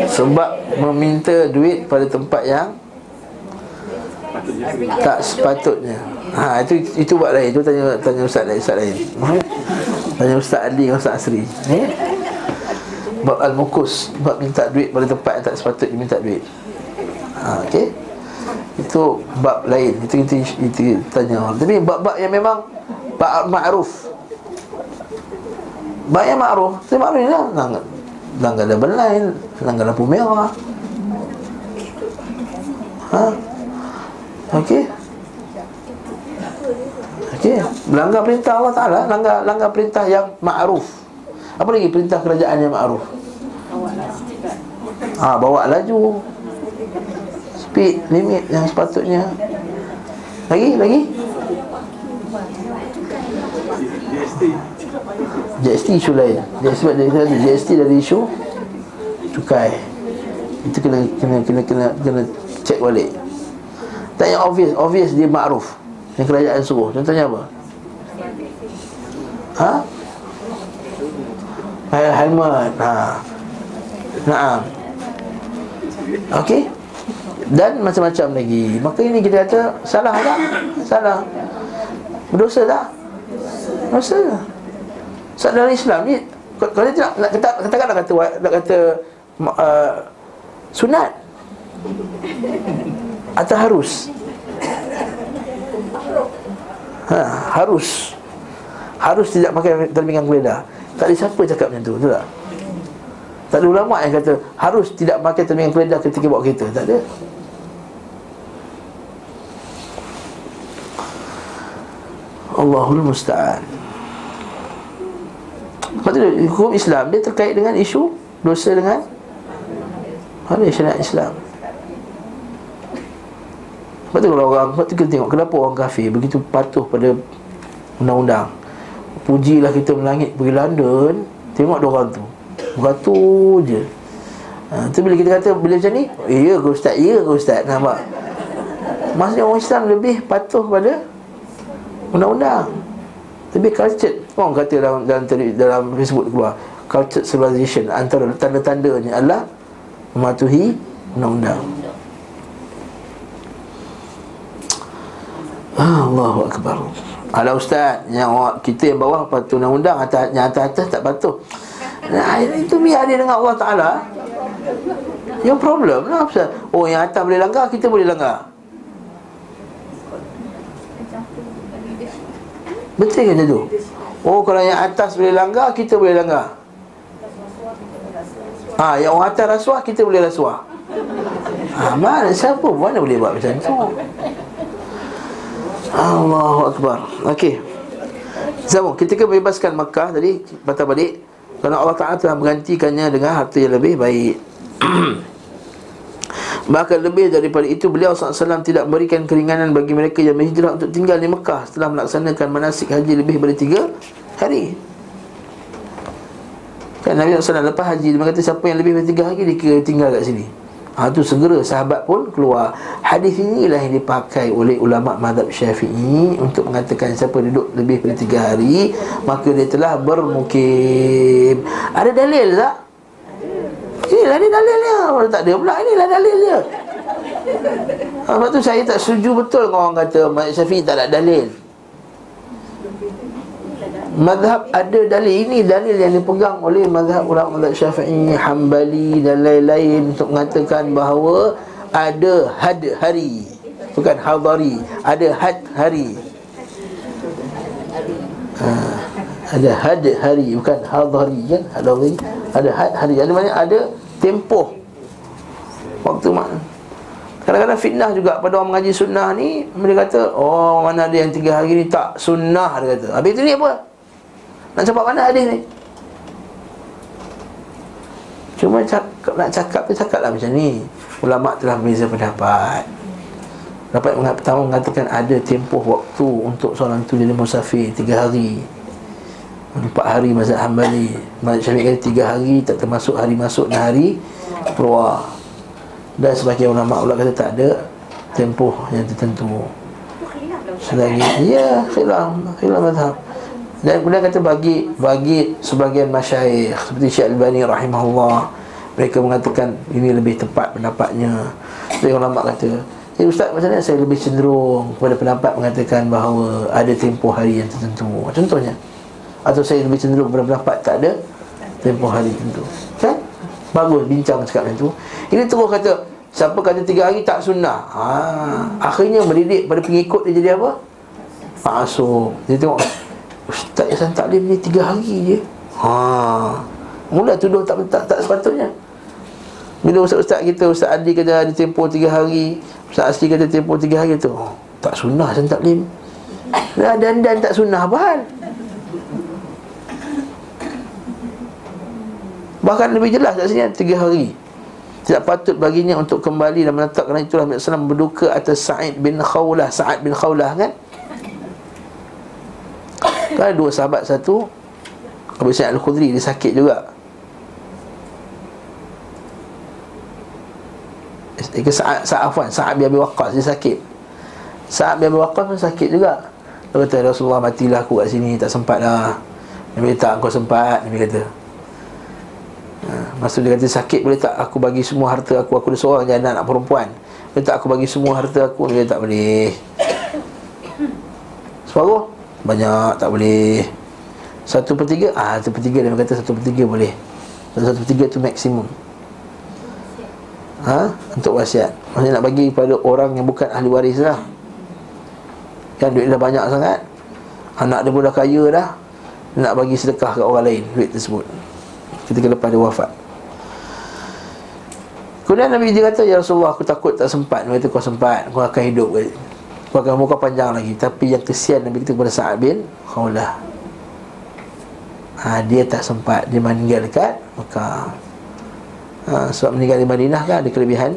Sebab meminta duit pada tempat yang Tak sepatutnya. Ha itu itu buat lain. Itu tanya tanya ustaz lain Ustaz lain. Tanya ustaz Ali dengan ustaz Asri. Eh? Bab al-mukus. Bab minta duit pada tempat yang tak sepatutnya minta duit. Ha okey. Itu bab lain. Itu itu, itu tanya tapi bab-bab yang memang bab ma'ruf bab yang ma'ruf. Tu ma'ruf ni lah. Langgar double line langgar lampu merah. Ha? Okey. Okey. Langgar perintah Allah Taala. Langgar langgar perintah yang ma'ruf. Apa lagi perintah kerajaan yang ma'ruf? Ha bawa laju. Speed limit yang sepatutnya. Lagi lagi GST isu lain. GST sebab dia kata GST dari isu cukai. Itu kena kena kena kena kena check balik. Tak yang obvious obvious dia makruf yang kerajaan suruh. Contohnya apa? Ha? Helmet ha. Naam. Okey. Dan macam-macam lagi. Maka ini kita kata Salah tak? Salah. Berdosa tak? Berdosa. Sebab dalam Islam ni Kalau tidak nak kata, katakan nak kata Nak kata uh, Sunat. Atau harus? Ha, Harus. Harus tidak pakai terbingan geledah Tak ada siapa cakap macam tu Betul tak? Tak ada ulama yang kata Harus tidak pakai terbingan geledah ketika bawa kereta. Tak ada. Allahul Musta'an Lepas tu hukum Islam Dia terkait dengan isu Dosa dengan Mana syariat Islam. Lepas tu kalau orang Lepas tu kita tengok Kenapa orang kafir Begitu patuh pada Undang-undang? Pujilah kita melangit Pergi London Tengok dia orang tu. Beratur je. Ha, Tu bila kita kata Bila macam ni eh, Ya ke Ustaz? Ya ke Ustaz? Nampak? Maksudnya orang Islam lebih patuh pada undang-undang lebih cultured orang kata dalam dalam dalam Facebook keluar cultured civilization antara tanda-tandanya adalah mematuhi undang-undang. Ah, Allahu akbar. Ala ustaz yang kita yang bawah patuh undang-undang atas yang atas atas tak patuh. Nah itu biar dia dengan Allah taala. Yang problem lah Ustaz. Oh yang atas boleh langgar Kita boleh langgar Betul ke macam tu? Oh kalau yang atas boleh langgar Kita boleh langgar. Ha, yang orang atas rasuah Kita boleh rasuah. Ha, Mana siapa? Mana boleh buat macam tu? Allahu Akbar. Okey. Sama kita kan bebaskan Makkah tadi Patah balik. Kerana Allah Ta'ala telah menggantikannya Dengan harta yang lebih baik Bahkan lebih daripada itu beliau SAW tidak memberikan keringanan bagi mereka yang berhijrah untuk tinggal di Mekah setelah melaksanakan manasik haji lebih daripada tiga hari. Kan Nabi SAW lepas haji dia kata siapa yang lebih daripada tiga hari dia tinggal kat sini. Ha tu segera sahabat pun keluar. Hadis inilah yang dipakai oleh ulama mazhab Syafi'i untuk mengatakan siapa duduk lebih daripada tiga hari maka dia telah bermukim. Ada dalil tak? Inilah ni dalilnya Orang tak ada pula Inilah dalilnya ha, Sebab tu saya tak setuju betul Kalau orang kata Mak Syafi'i tak ada dalil. Madhab ada dalil. Ini dalil yang dipegang oleh Madhab ulama Syafi'i Hambali dan lain-lain Untuk mengatakan bahawa Ada had hari. Bukan hadari Ada had hari. Ha, Ada had hari Bukan hadari kan Hadari ada had hari. Ada mana? Ada tempoh. Waktu mana kadang-kadang fitnah juga. Pada orang mengaji sunnah ni mereka kata oh mana ada yang tiga hari ni tak sunnah dia kata. Habis tu ni apa? Nak cakap mana hadis ni? Cuma cakap, nak cakap tu cakap lah macam ni. Ulama telah berbeza pendapat. Dapat pertama mengatakan ada tempoh waktu untuk seorang tu jadi musafir tiga hari Empat hari mazhab hambali Mazhab syafi'i kata tiga hari Tak termasuk hari masuk dan hari keluar. Dan sebagian ulama' ulama kata tak ada Tempoh yang tertentu. Selagi Ya khilaf Khilaf mazhab. Dan kemudian kata bagi bagi sebagian masyayikh seperti Syekh Al-Bani rahimahullah mereka mengatakan ini lebih tepat pendapatnya. Jadi ulama kata Jadi Ustaz macam mana saya lebih cenderung kepada pendapat mengatakan bahawa ada tempoh hari yang tertentu? Contohnya Atau saya lebih cenderung kepada pendapat tak ada tempoh hari tertentu Kan? Bagus bincang cakap macam tu. Ini terus kata Siapa kata tiga hari tak sunnah? Ha, Akhirnya mendidik pada pengikut dia jadi apa? Masuk. Dia tengok Ustaz Yasan Taklim ni tiga hari je. Ha. Mula tuduh tak, tak, tak sepatutnya. Bila ustaz-ustaz kita Ustaz Adi kata ada tempoh tiga hari Ustaz Asli kata tempoh tiga hari tu oh, Tak sunnah Yasan Taklim. Dan, dan tak sunnah apa hal Bahkan lebih jelas kat sini Tiga hari. Tidak patut baginya untuk kembali dan menetap kerana itulah Nabi SAW berduka atas Sa'id bin Khawlah. Sa'ad bin Khawlah kan? Kan dua sahabat satu Abu Sa'id Al-Khudri dia sakit juga. Ika Sa'ad, Sa'ad Afwan Sa'ad bin Abi Waqqas dia sakit. Sa'ad bin Abi Waqqas pun sakit juga. Dia kata Rasulullah matilah aku kat sini Tak sempat lah. Nabi kata kau sempat Nabi kata Ha, masa dia kata sakit boleh tak aku bagi semua harta aku? Aku ada seorang je anak, anak perempuan. Boleh tak aku bagi semua harta aku? Dia tak boleh. Separuh Banyak tak boleh. Satu per tiga? Ah, Satu per tiga. Dia kata satu per tiga boleh. Satu per tiga tu maksimum. Ha? Untuk wasiat. Maksudnya nak bagi kepada orang yang bukan ahli waris lah Kan duit dah banyak sangat. Anak dia pun dah kaya dah. Nak bagi sedekah ke orang lain Duit tersebut ketika lepas dia wafat. Kemudian Nabi dia kata Ya Rasulullah aku takut tak sempat. Nabi kata kau sempat Kau akan hidup. Kau akan muka panjang lagi. Tapi yang kesian Nabi kata kepada Sa'ad bin Khawlah ha, Dia tak sempat. Dia meninggal dekat Maka ha, Sebab meninggal di Madinah kan Ada kelebihan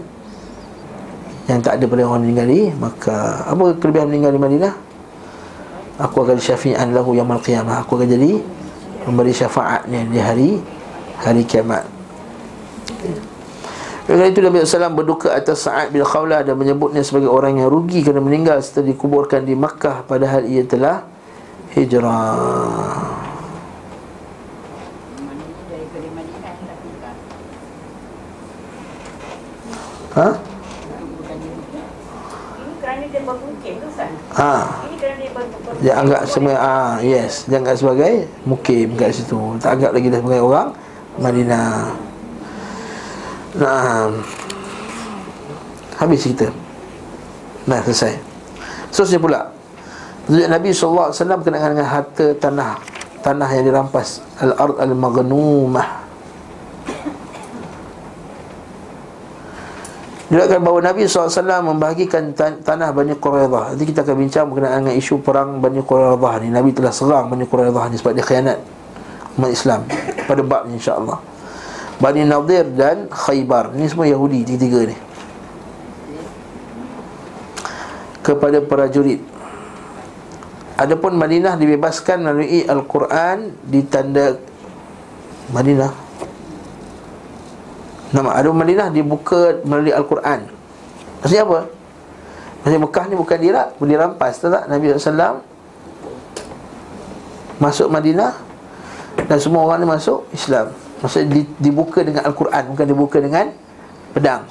Yang tak ada pada orang meninggal di Maka Apa kelebihan meninggal di Madinah? Aku akan syafi'an lahu yang qiyamah. Aku akan jadi Memberi syafaatnya di hari hari kiamat Dengan itu Nabi SAW berduka atas Sa'ad bin Khawlah dan menyebutnya sebagai orang yang rugi kerana meninggal setelah dikuburkan di Makkah padahal ia telah hijrah. Ha? Ha. Dia anggap semua ah yes, dia anggap sebagai mukim kat situ. Tak anggap lagi dia sebagai orang Madinah. Nah Habis kita Nah selesai. Seterusnya pula Nabi SAW berkenaan dengan harta tanah Tanah yang dirampas Al-Ard Al-Maghnumah. Dilihatkan bahawa Nabi SAW membahagikan tan- tanah Bani Quraidah. Nanti kita akan bincang berkenaan dengan isu perang Bani Quraidah ni. Nabi telah serang Bani Quraidah ni sebab dia khianat umat Islam pada bab ni insya-Allah. Bani Nadir dan Khaybar ni semua Yahudi tiga-tiga ni. Kepada prajurit. Adapun Madinah dibebaskan melalui Al-Quran ditanda Madinah. Nama ada Madinah dibuka melalui Al-Quran. Maksudnya apa? Maksudnya Mekah ni bukan dirak, dirampas tak? Nabi SAW masuk Madinah dan semua orang ni masuk Islam. Maksudnya dibuka dengan Al-Quran Bukan dibuka dengan pedang.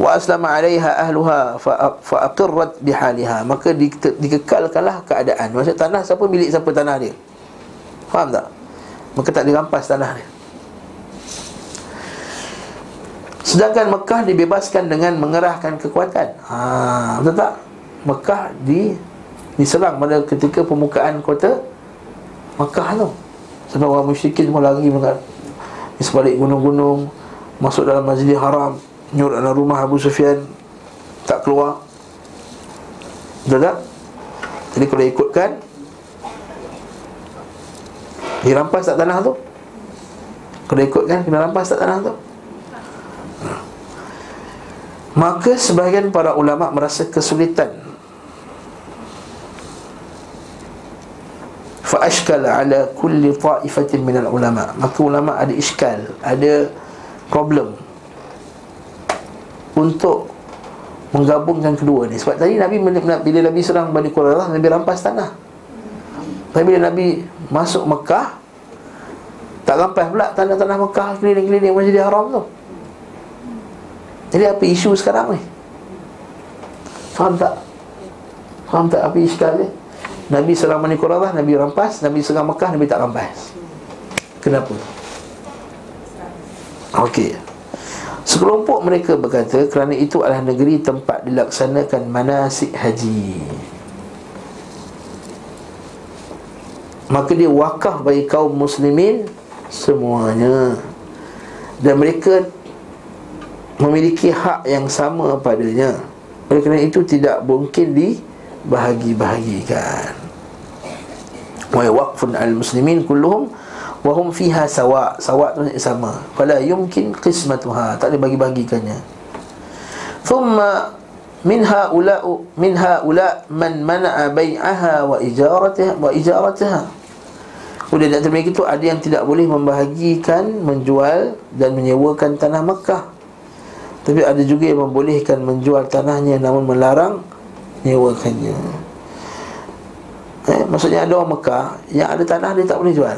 Wa aslama alaiha ahluha Fa'aqirrat bihaliha. Maka di, dikekalkanlah keadaan. Maksudnya tanah siapa milik siapa tanah dia? Faham tak? Maka tak dirampas tanah dia. Sedangkan Mekah dibebaskan dengan mengerahkan kekuatan. Ha, Betul tak? Mekah di diserang pada ketika pembukaan kota Mekah tu Sampai orang musyrikin semua lari mengat Di sebalik gunung-gunung Masuk dalam majlis haram Nyurut dalam rumah Abu Sufyan Tak keluar Betul tak? Jadi kalau ikutkan Dirampas tak tanah tu? Kalau ikutkan Kena rampas tak tanah tu? Maka sebahagian para ulama merasa kesulitan fa ashkala ala kulli ta'ifatin min al ulama. Maka ulama ada iskal ada problem untuk menggabungkan kedua ni. Sebab tadi Nabi bila Nabi serang Bani Quraidah Nabi rampas tanah. Tapi bila Nabi masuk Mekah tak rampas pula tanah-tanah Mekah keliling-keliling Masjidil Haram tu. Jadi apa isu sekarang ni? Faham tak? Faham tak apa iskal dia? Nabi serang Bani Quradah, Nabi rampas Nabi serang Mekah, Nabi tak rampas. Kenapa? Okey. Sekelompok mereka berkata Kerana itu adalah negeri tempat dilaksanakan manasik haji. Maka dia wakaf bagi kaum muslimin Semuanya. Dan mereka Memiliki hak yang sama padanya. Oleh kerana itu tidak mungkin dibahagi-bahagikan Wa waqfun al-muslimin kulluhum Wahum fiha sawa. Sawa tu sama. Fala yumkin qismatuha. Tak boleh bagi-bagikannya. Thumma min haula min haula man mana'a bai'aha wa ijarataha wa ijarataha Kemudian di antara itu ada yang tidak boleh membahagikan menjual dan menyewakan tanah Mekah. Tapi ada juga yang membolehkan menjual tanahnya namun melarang menyewakannya. Eh, maksudnya ada orang Mekah yang ada tanah dia tak boleh jual.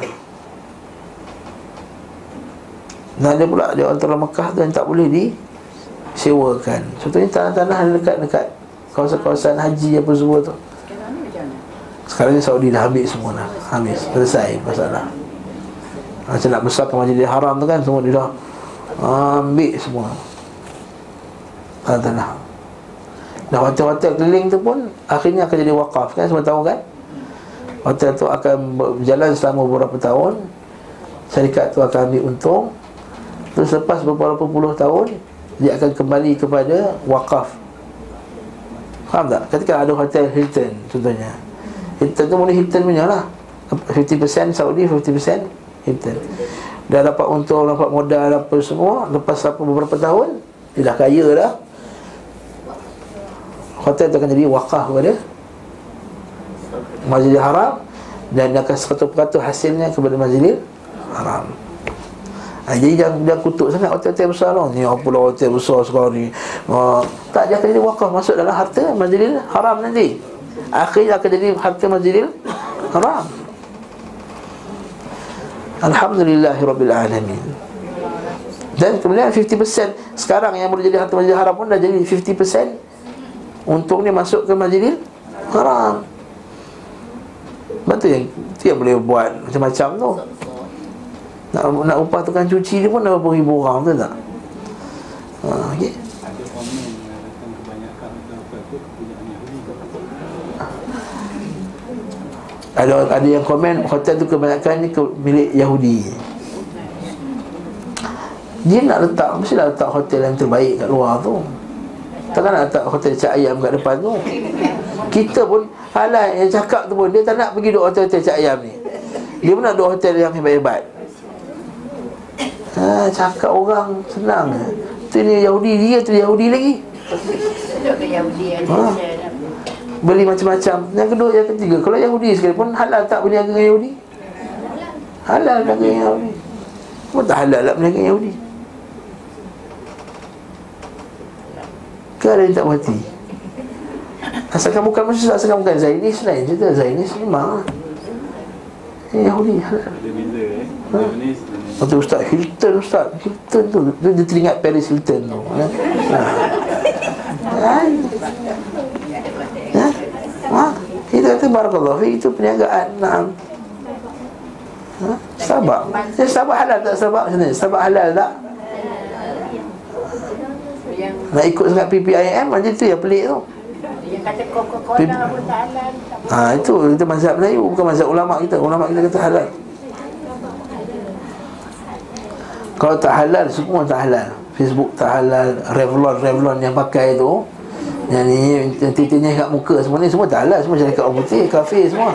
Dan ada pula dia orang Mekah tu yang tak boleh disewakan. Contohnya tanah-tanah dekat-dekat kawasan-kawasan haji apa semua tu. Sekarang ni Saudi dah ambil semua dah Habis, selesai masalah Macam nak besarkan majlis haram tu kan Semua dia dah ambil semua Tanah-tanah Dan hotel-hotel keliling tu pun Akhirnya akan jadi wakaf kan Semua tahu kan Hotel tu akan berjalan selama beberapa tahun. Syarikat tu akan ambil untung. Terus lepas beberapa puluh tahun Dia akan kembali kepada wakaf. Faham tak? Ketika ada hotel Hilton contohnya. Hilton tu boleh Hilton punya lah. 50% Saudi, 50% Hilton. Dah dapat untung, dapat modal apa semua Lepas apa beberapa tahun Dia dah kaya dah. Hotel tu akan jadi wakaf kepada Majlis Haram Dan akan 100% hasilnya kepada Majlis Haram. Ha, Jadi jangan, jangan kutuk sangat hotel-hotel besar lah Ni apa lah hotel besar sekarang ni. Ha, Tak, dia akan jadi wakaf Masuk dalam harta Majlis Haram nanti. Akhirnya akan jadi harta masjidil haram. Alhamdulillahirabbil alamin. Dan kemudian 50% sekarang yang boleh jadi harta masjidil haram pun dah jadi 50% untungnya masuk ke masjidil haram. Betul yang dia boleh buat macam-macam tu. Nak nak upah tukang cuci dia pun dah berapa ribu orang tu tak? Ha, okay. ada ada yang komen hotel tu kebanyakan ke, milik Yahudi dia nak letak mesti nak letak hotel yang terbaik kat luar tu takkan nak letak hotel cak ayam kat depan tu kita pun halal yang cakap tu pun dia tak nak pergi duduk hotel-hotel cak ayam ni dia pun nak duduk hotel yang hebat-hebat ha, cakap orang senang tu ni Yahudi dia tu Yahudi lagi ha beli macam-macam. Yang kedua, yang ketiga, kalau Yahudi sekali pun halal tak berniaga dengan Yahudi? Halal berniaga dengan Yahudi. Pun tak halal tak berniaga dengan Yahudi. Ke ada yang tak mati? Asalkan bukan maksud asalkan bukan Zainis lain cerita Zainis memang eh, Yahudi halal. Ada beza eh. Ha? Kata Ustaz Hilton Ustaz Hilton tu Dia, dia teringat Paris Hilton tu ya? ha. Ha. Ha? Kita kata barakallahu fi itu perniagaan. Naam. Ha? Sabak. Ya, sabak halal tak sabak macam ni? Sabak halal tak? Nak ikut sangat PPIM macam tu yang pelik tu. Yang kata Coca-Cola pun tak halal. Ha, itu kita mazhab Melayu bukan mazhab ulama kita. Ulama kita kata halal. Kalau tak halal semua tak halal. Facebook tak halal, Revlon Revlon yang pakai tu yang ni yang titiknya kat muka semua ni semua tak halal semua syarikat orang putih kafe semua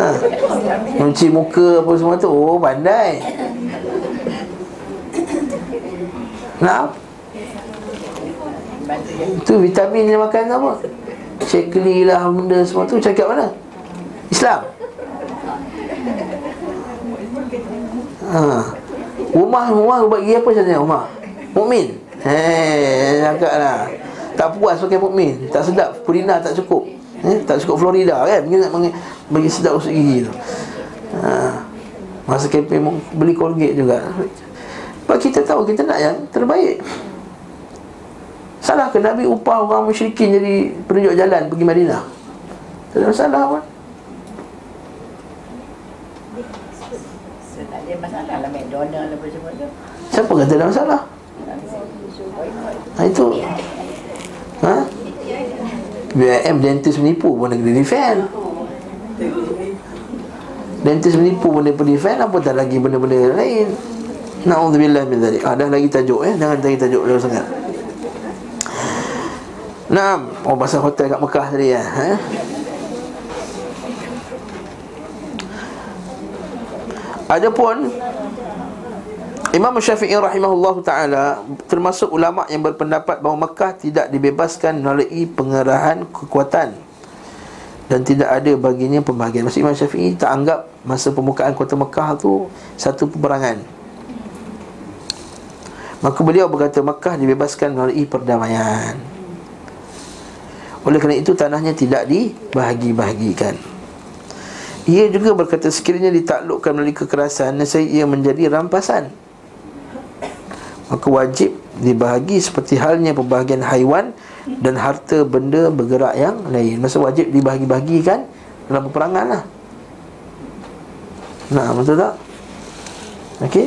ha. Mencuci muka apa semua tu Oh pandai Nak Tu vitamin yang makan apa? Shekli lah benda semua tu. Cakap mana? Islam. Ha. Rumah rumah bagi apa saja rumah? Mukmin. Eh, cakap lah. Tak puas pakai mukmin. Tak sedap. Purina tak cukup. Eh? tak cukup Florida kan? Mungkin nak bagi sedap usuk gigi tu. Ha. masa kempen beli Colgate juga. Sebab kita tahu kita nak yang terbaik Salah ke Nabi upah orang musyrikin jadi penunjuk jalan pergi Madinah? Tak ada masalah pun. Tak ada masalah lah McDonald apa semua tu. Siapa kata ada masalah? Ha, itu Ha? BIM dentist menipu pun kena defend Dentist menipu pun dia defend Apa tak lagi benda-benda lain Na'udzubillah min dhalik Ada lagi tajuk eh Jangan lagi tajuk jauh sangat Naam. Oh pasal hotel kat Mekah tadi ya eh? Adapun Imam Syafi'i rahimahullah ta'ala Termasuk ulama' yang berpendapat bahawa Mekah tidak dibebaskan melalui pengerahan kekuatan Dan tidak ada baginya pembahagian. Maksud Imam Syafi'i tak anggap masa pembukaan kota Mekah tu Satu peperangan. Maka beliau berkata Mekah dibebaskan melalui perdamaian Oleh kerana itu tanahnya tidak dibahagi-bahagikan. Ia juga berkata sekiranya ditaklukkan melalui kekerasan Nescaya ia menjadi rampasan. Maka wajib dibahagi seperti halnya pembahagian haiwan Dan harta benda bergerak yang lain. Masa wajib dibahagi-bahagikan dalam peperangan lah. Nah, betul tak? Okey.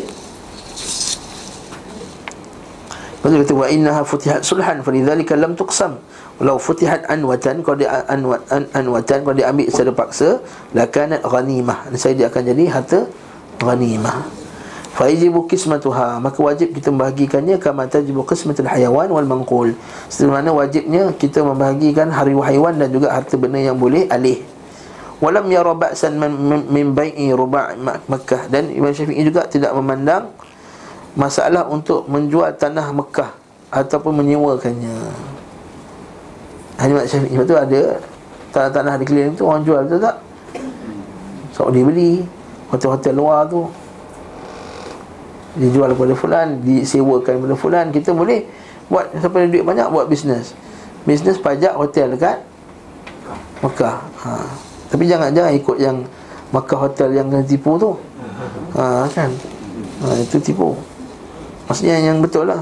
Lepas tu kata Wa innaha futihat sulhan Falidhalika lam tuqsam Walau futihat anwatan Kalau dia anwat, an, anwatan Kalau dia ambil secara paksa Lakanat ghanimah. Saya dia akan jadi harta ghanimah. Fa'ijibu kismatuha Maka wajib kita membahagikannya Kama tajibu kismatul hayawan wal mangkul. Mana wajibnya kita membahagikan Hariwa haiwan dan juga harta benda yang boleh alih. Walam ya ba'san min bai'i ruba' Makkah Dan Imam Syafi'i juga tidak memandang Masalah untuk menjual tanah Mekah Ataupun menyewakannya hanya Mak Syafiq Sebab tu ada Tanah-tanah di keliling tu Orang jual tu tak? So dia beli. Hotel-hotel luar tu. Dijual kepada fulan Disewakan kepada fulan. Kita boleh Buat Siapa ada duit banyak Buat bisnes Bisnes pajak hotel dekat Mekah. Ha. Tapi jangan Jangan ikut yang Mekah hotel yang kena tipu tu. Ha, Kan? Ha, Itu tipu. Maksudnya yang betul lah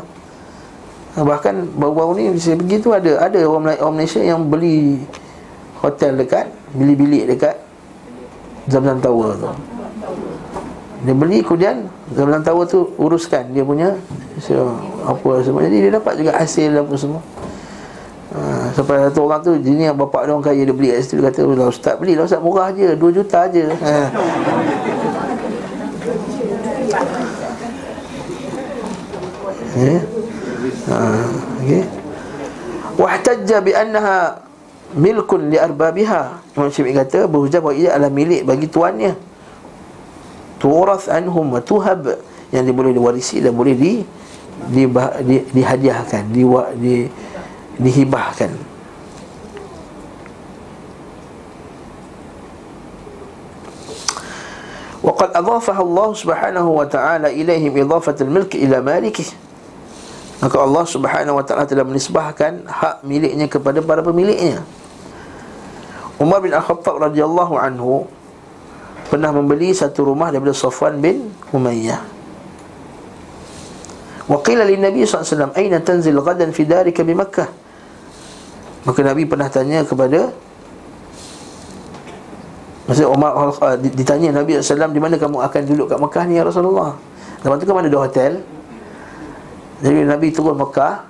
Bahkan baru-baru ni saya pergi tu ada ada orang, orang Malaysia yang beli hotel dekat beli bilik dekat Zamzam Tower tu. Dia beli kemudian Zamzam Tower tu uruskan dia punya so, apa semua. Jadi dia dapat juga hasil apa semua. Ha, sampai satu orang tu Ini yang bapak dia orang kaya Dia beli kat situ Dia kata oh, Ustaz beli lah Ustaz murah je 2 juta je ha. Eh? ha, okay. Wahtajja bi annaha milkun li arbabiha. Imam Syafi'i kata berhujah bahawa ia adalah milik bagi tuannya. Turath anhum wa tuhab yang dia boleh diwarisi dan boleh di di, di dihadiahkan, di, di dihibahkan. وقد أضافها الله سبحانه وتعالى إليهم إضافة الملك إلى مالكه Maka Allah subhanahu wa ta'ala telah menisbahkan hak miliknya kepada para pemiliknya. Umar bin Al-Khattab radhiyallahu anhu Pernah membeli satu rumah daripada Safwan bin Umayyah. Wa qila li Nabi SAW Aina tanzil gadan fi darika bi Makkah? Maka Nabi pernah tanya kepada Maksudnya Umar ditanya Nabi SAW Di mana kamu akan duduk kat Makkah ni ya Rasulullah? Lepas tu kan ada dua hotel jadi Nabi turun Mekah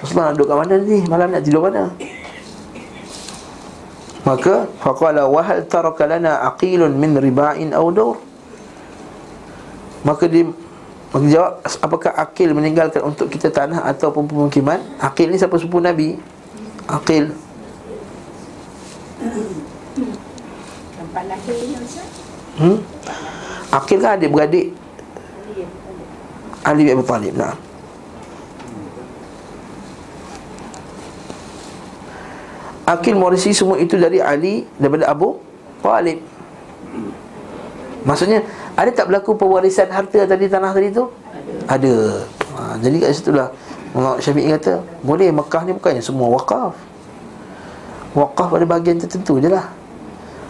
Rasulullah nak duduk kat mana ni? Malam nak tidur mana? Maka Faqala wahal taraka lana aqilun min riba'in aw dur Maka dia Maka jawab Apakah Aqil meninggalkan untuk kita tanah Ataupun pemukiman Aqil ni siapa sepupu Nabi Aqil Tempat hmm? Aqil kan adik beradik Ali bin Abi Talib nah. Akil mewarisi semua itu dari Ali daripada Abu Talib. Maksudnya ada tak berlaku pewarisan harta tadi tanah tadi tu? Ada. ada. Ha, jadi kat situ lah Syafi'i kata Boleh Mekah ni bukannya semua wakaf Wakaf pada bahagian tertentu je lah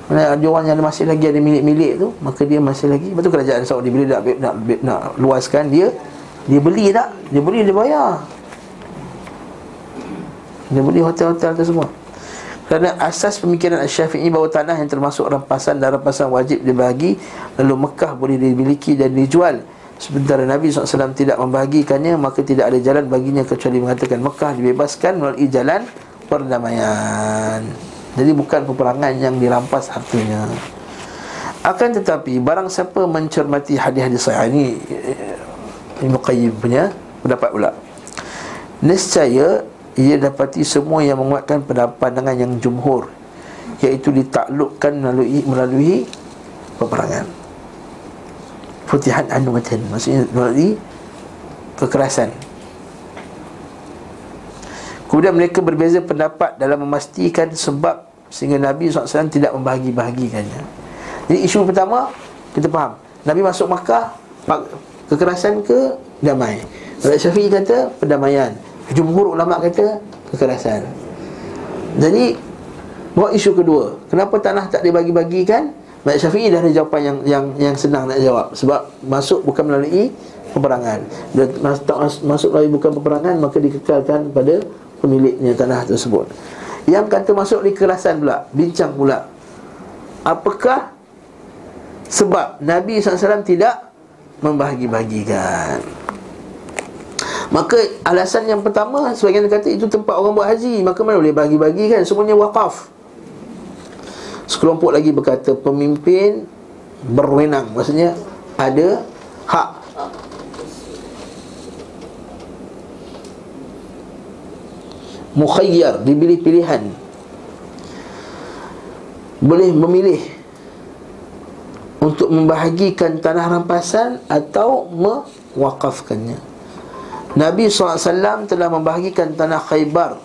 Mana ada orang yang masih lagi ada milik-milik tu Maka dia masih lagi Lepas tu kerajaan Saudi Bila nak, nak, nak, nak luaskan dia Dia beli tak? Dia beli dia bayar Dia beli hotel-hotel tu semua Kerana asas pemikiran Syafi'i bahawa tanah yang termasuk rampasan dan rampasan wajib dibagi Lalu Mekah boleh dimiliki dan dijual. Sementara Nabi SAW tidak membahagikannya Maka tidak ada jalan baginya kecuali mengatakan Mekah dibebaskan melalui jalan perdamaian. Jadi bukan peperangan yang dirampas hartanya Akan tetapi barang siapa mencermati hadis-hadis saya Ini eh, Ibn Qayyim punya pendapat pula Nescaya ia dapati semua yang menguatkan pandangan yang jumhur iaitu ditaklukkan melalui melalui peperangan. Futihan anwatan maksudnya melalui kekerasan. Kemudian mereka berbeza pendapat dalam memastikan sebab sehingga Nabi SAW tidak membahagi-bahagikannya. Jadi isu pertama kita faham. Nabi masuk Makkah kekerasan ke damai? Rakyat Syafi'i kata perdamaian Jumhur ulama kata kekerasan. Jadi buat isu kedua, kenapa tanah tak dibagi-bagikan? Mak Syafi'i dah ada jawapan yang yang yang senang nak jawab sebab masuk bukan melalui peperangan. Dan tak mas, masuk melalui bukan peperangan maka dikekalkan pada pemiliknya tanah tersebut. Yang kata masuk di kekerasan pula, bincang pula. Apakah sebab Nabi SAW tidak membahagi-bagikan? Maka alasan yang pertama Sebagian kata itu tempat orang buat haji. Maka mana boleh bagi-bagi kan? Semuanya wakaf Sekelompok lagi berkata Pemimpin berwenang. Maksudnya ada hak. Mukhayyar Diberi pilihan. Boleh memilih Untuk membahagikan tanah rampasan Atau mewakafkannya Nabi SAW telah membahagikan tanah Khaybar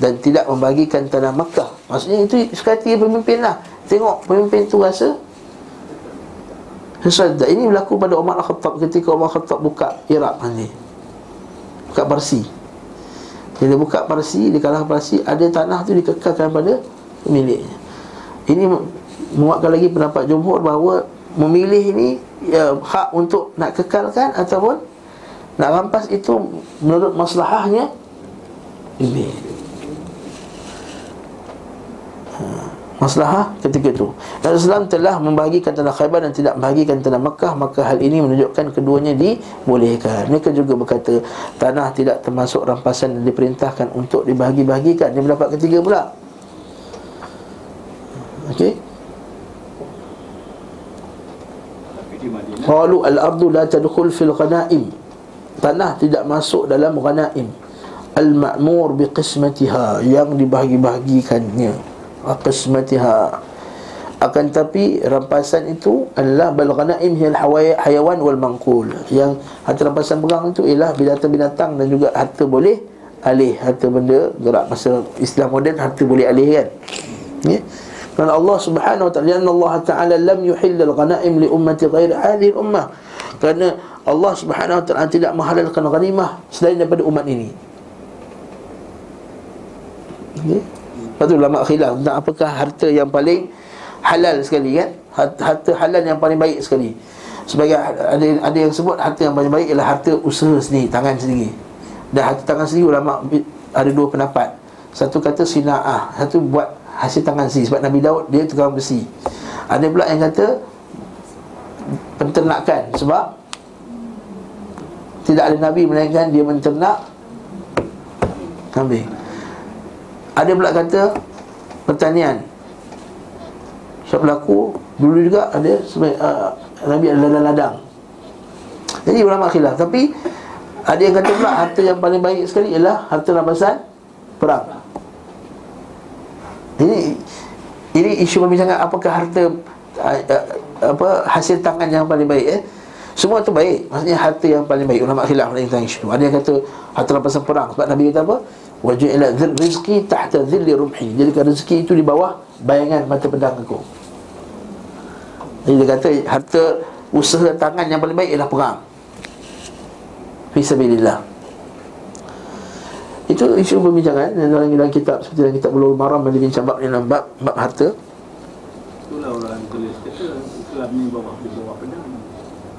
Dan tidak membahagikan tanah Makkah Maksudnya itu sekali pemimpin lah. Tengok pemimpin tu rasa Sesuatu Ini berlaku pada Umar Al-Khattab Ketika Umar Al-Khattab buka Iraq nanti. Buka Parsi. Bila buka Parsi Dia kalah Parsi Ada tanah tu dikekalkan pada Pemiliknya. Ini menguatkan lagi pendapat jumhur Bahawa memilih ini ya, Hak untuk nak kekalkan Ataupun nak rampas itu menurut maslahahnya ini. Ha, Maslahah ketika itu. SAW telah membahagikan tanah Khaybar dan tidak membahagikan tanah Mekah. Maka hal ini menunjukkan keduanya dibolehkan. Mereka juga berkata Tanah tidak termasuk rampasan dan diperintahkan untuk dibahagi-bahagikan. Dia mendapat ketiga pula. Okey. Qalu al-ardu la tadkhul fil ghanaim tanah tidak masuk dalam ghanaim. Al-ma'mur bi qismatiha yang dibahagi-bahagikannya. Qismatiha. Akan tapi rampasan itu adalah bal ghanaim hiya hayawan wal manqul yang harta rampasan perang itu ialah binatang-binatang dan juga harta boleh alih. Harta benda gerak masa Islam moden harta boleh alih kan? Ya. Kerana Allah Subhanahu wa taala Allah taala lam yuhill al-ghanaim li ummati ghairi hadhihi al-ummah. Kerana Allah Subhanahu Wa Taala tidak menghalalkan ghanimah selain daripada umat ini. Okay. Lepas tu ulama khilaf tentang apakah harta yang paling halal sekali kan? Harta halal yang paling baik sekali. Sebagai ada ada yang sebut harta yang paling baik ialah harta usaha sendiri, tangan sendiri. Dan harta tangan sendiri ulama ada dua pendapat. Satu kata sina'ah, satu buat hasil tangan sendiri sebab Nabi Daud dia tukang besi. Ada pula yang kata penternakan sebab tidak ada Nabi melainkan dia menternak kambing. Ada pula kata pertanian. Sebab berlaku dulu juga ada uh, Nabi adalah ladang. Jadi ulama khilaf tapi ada yang kata pula harta yang paling baik sekali ialah harta rampasan perang. Ini ini isu perbincangan apakah harta uh, uh, apa hasil tangan yang paling baik eh? Semua tu baik. Maksudnya harta yang paling baik. Ulama khilaf tentang isu Ada yang kata Harta rampasan perang. Sebab Nabi kata apa? Waju'ilat rizki tahta zilli rumhi. Jadi rezeki itu di bawah Bayangan mata pedang aku. Jadi dia kata Harta usaha tangan yang paling baik Ialah perang. Fisabilillah itu isu perbincangan dalam, dalam kitab seperti dalam kitab Bulu Maram yang dibincang bab dalam bab, bab harta. Itulah orang tulis. Kata Islam ni bawah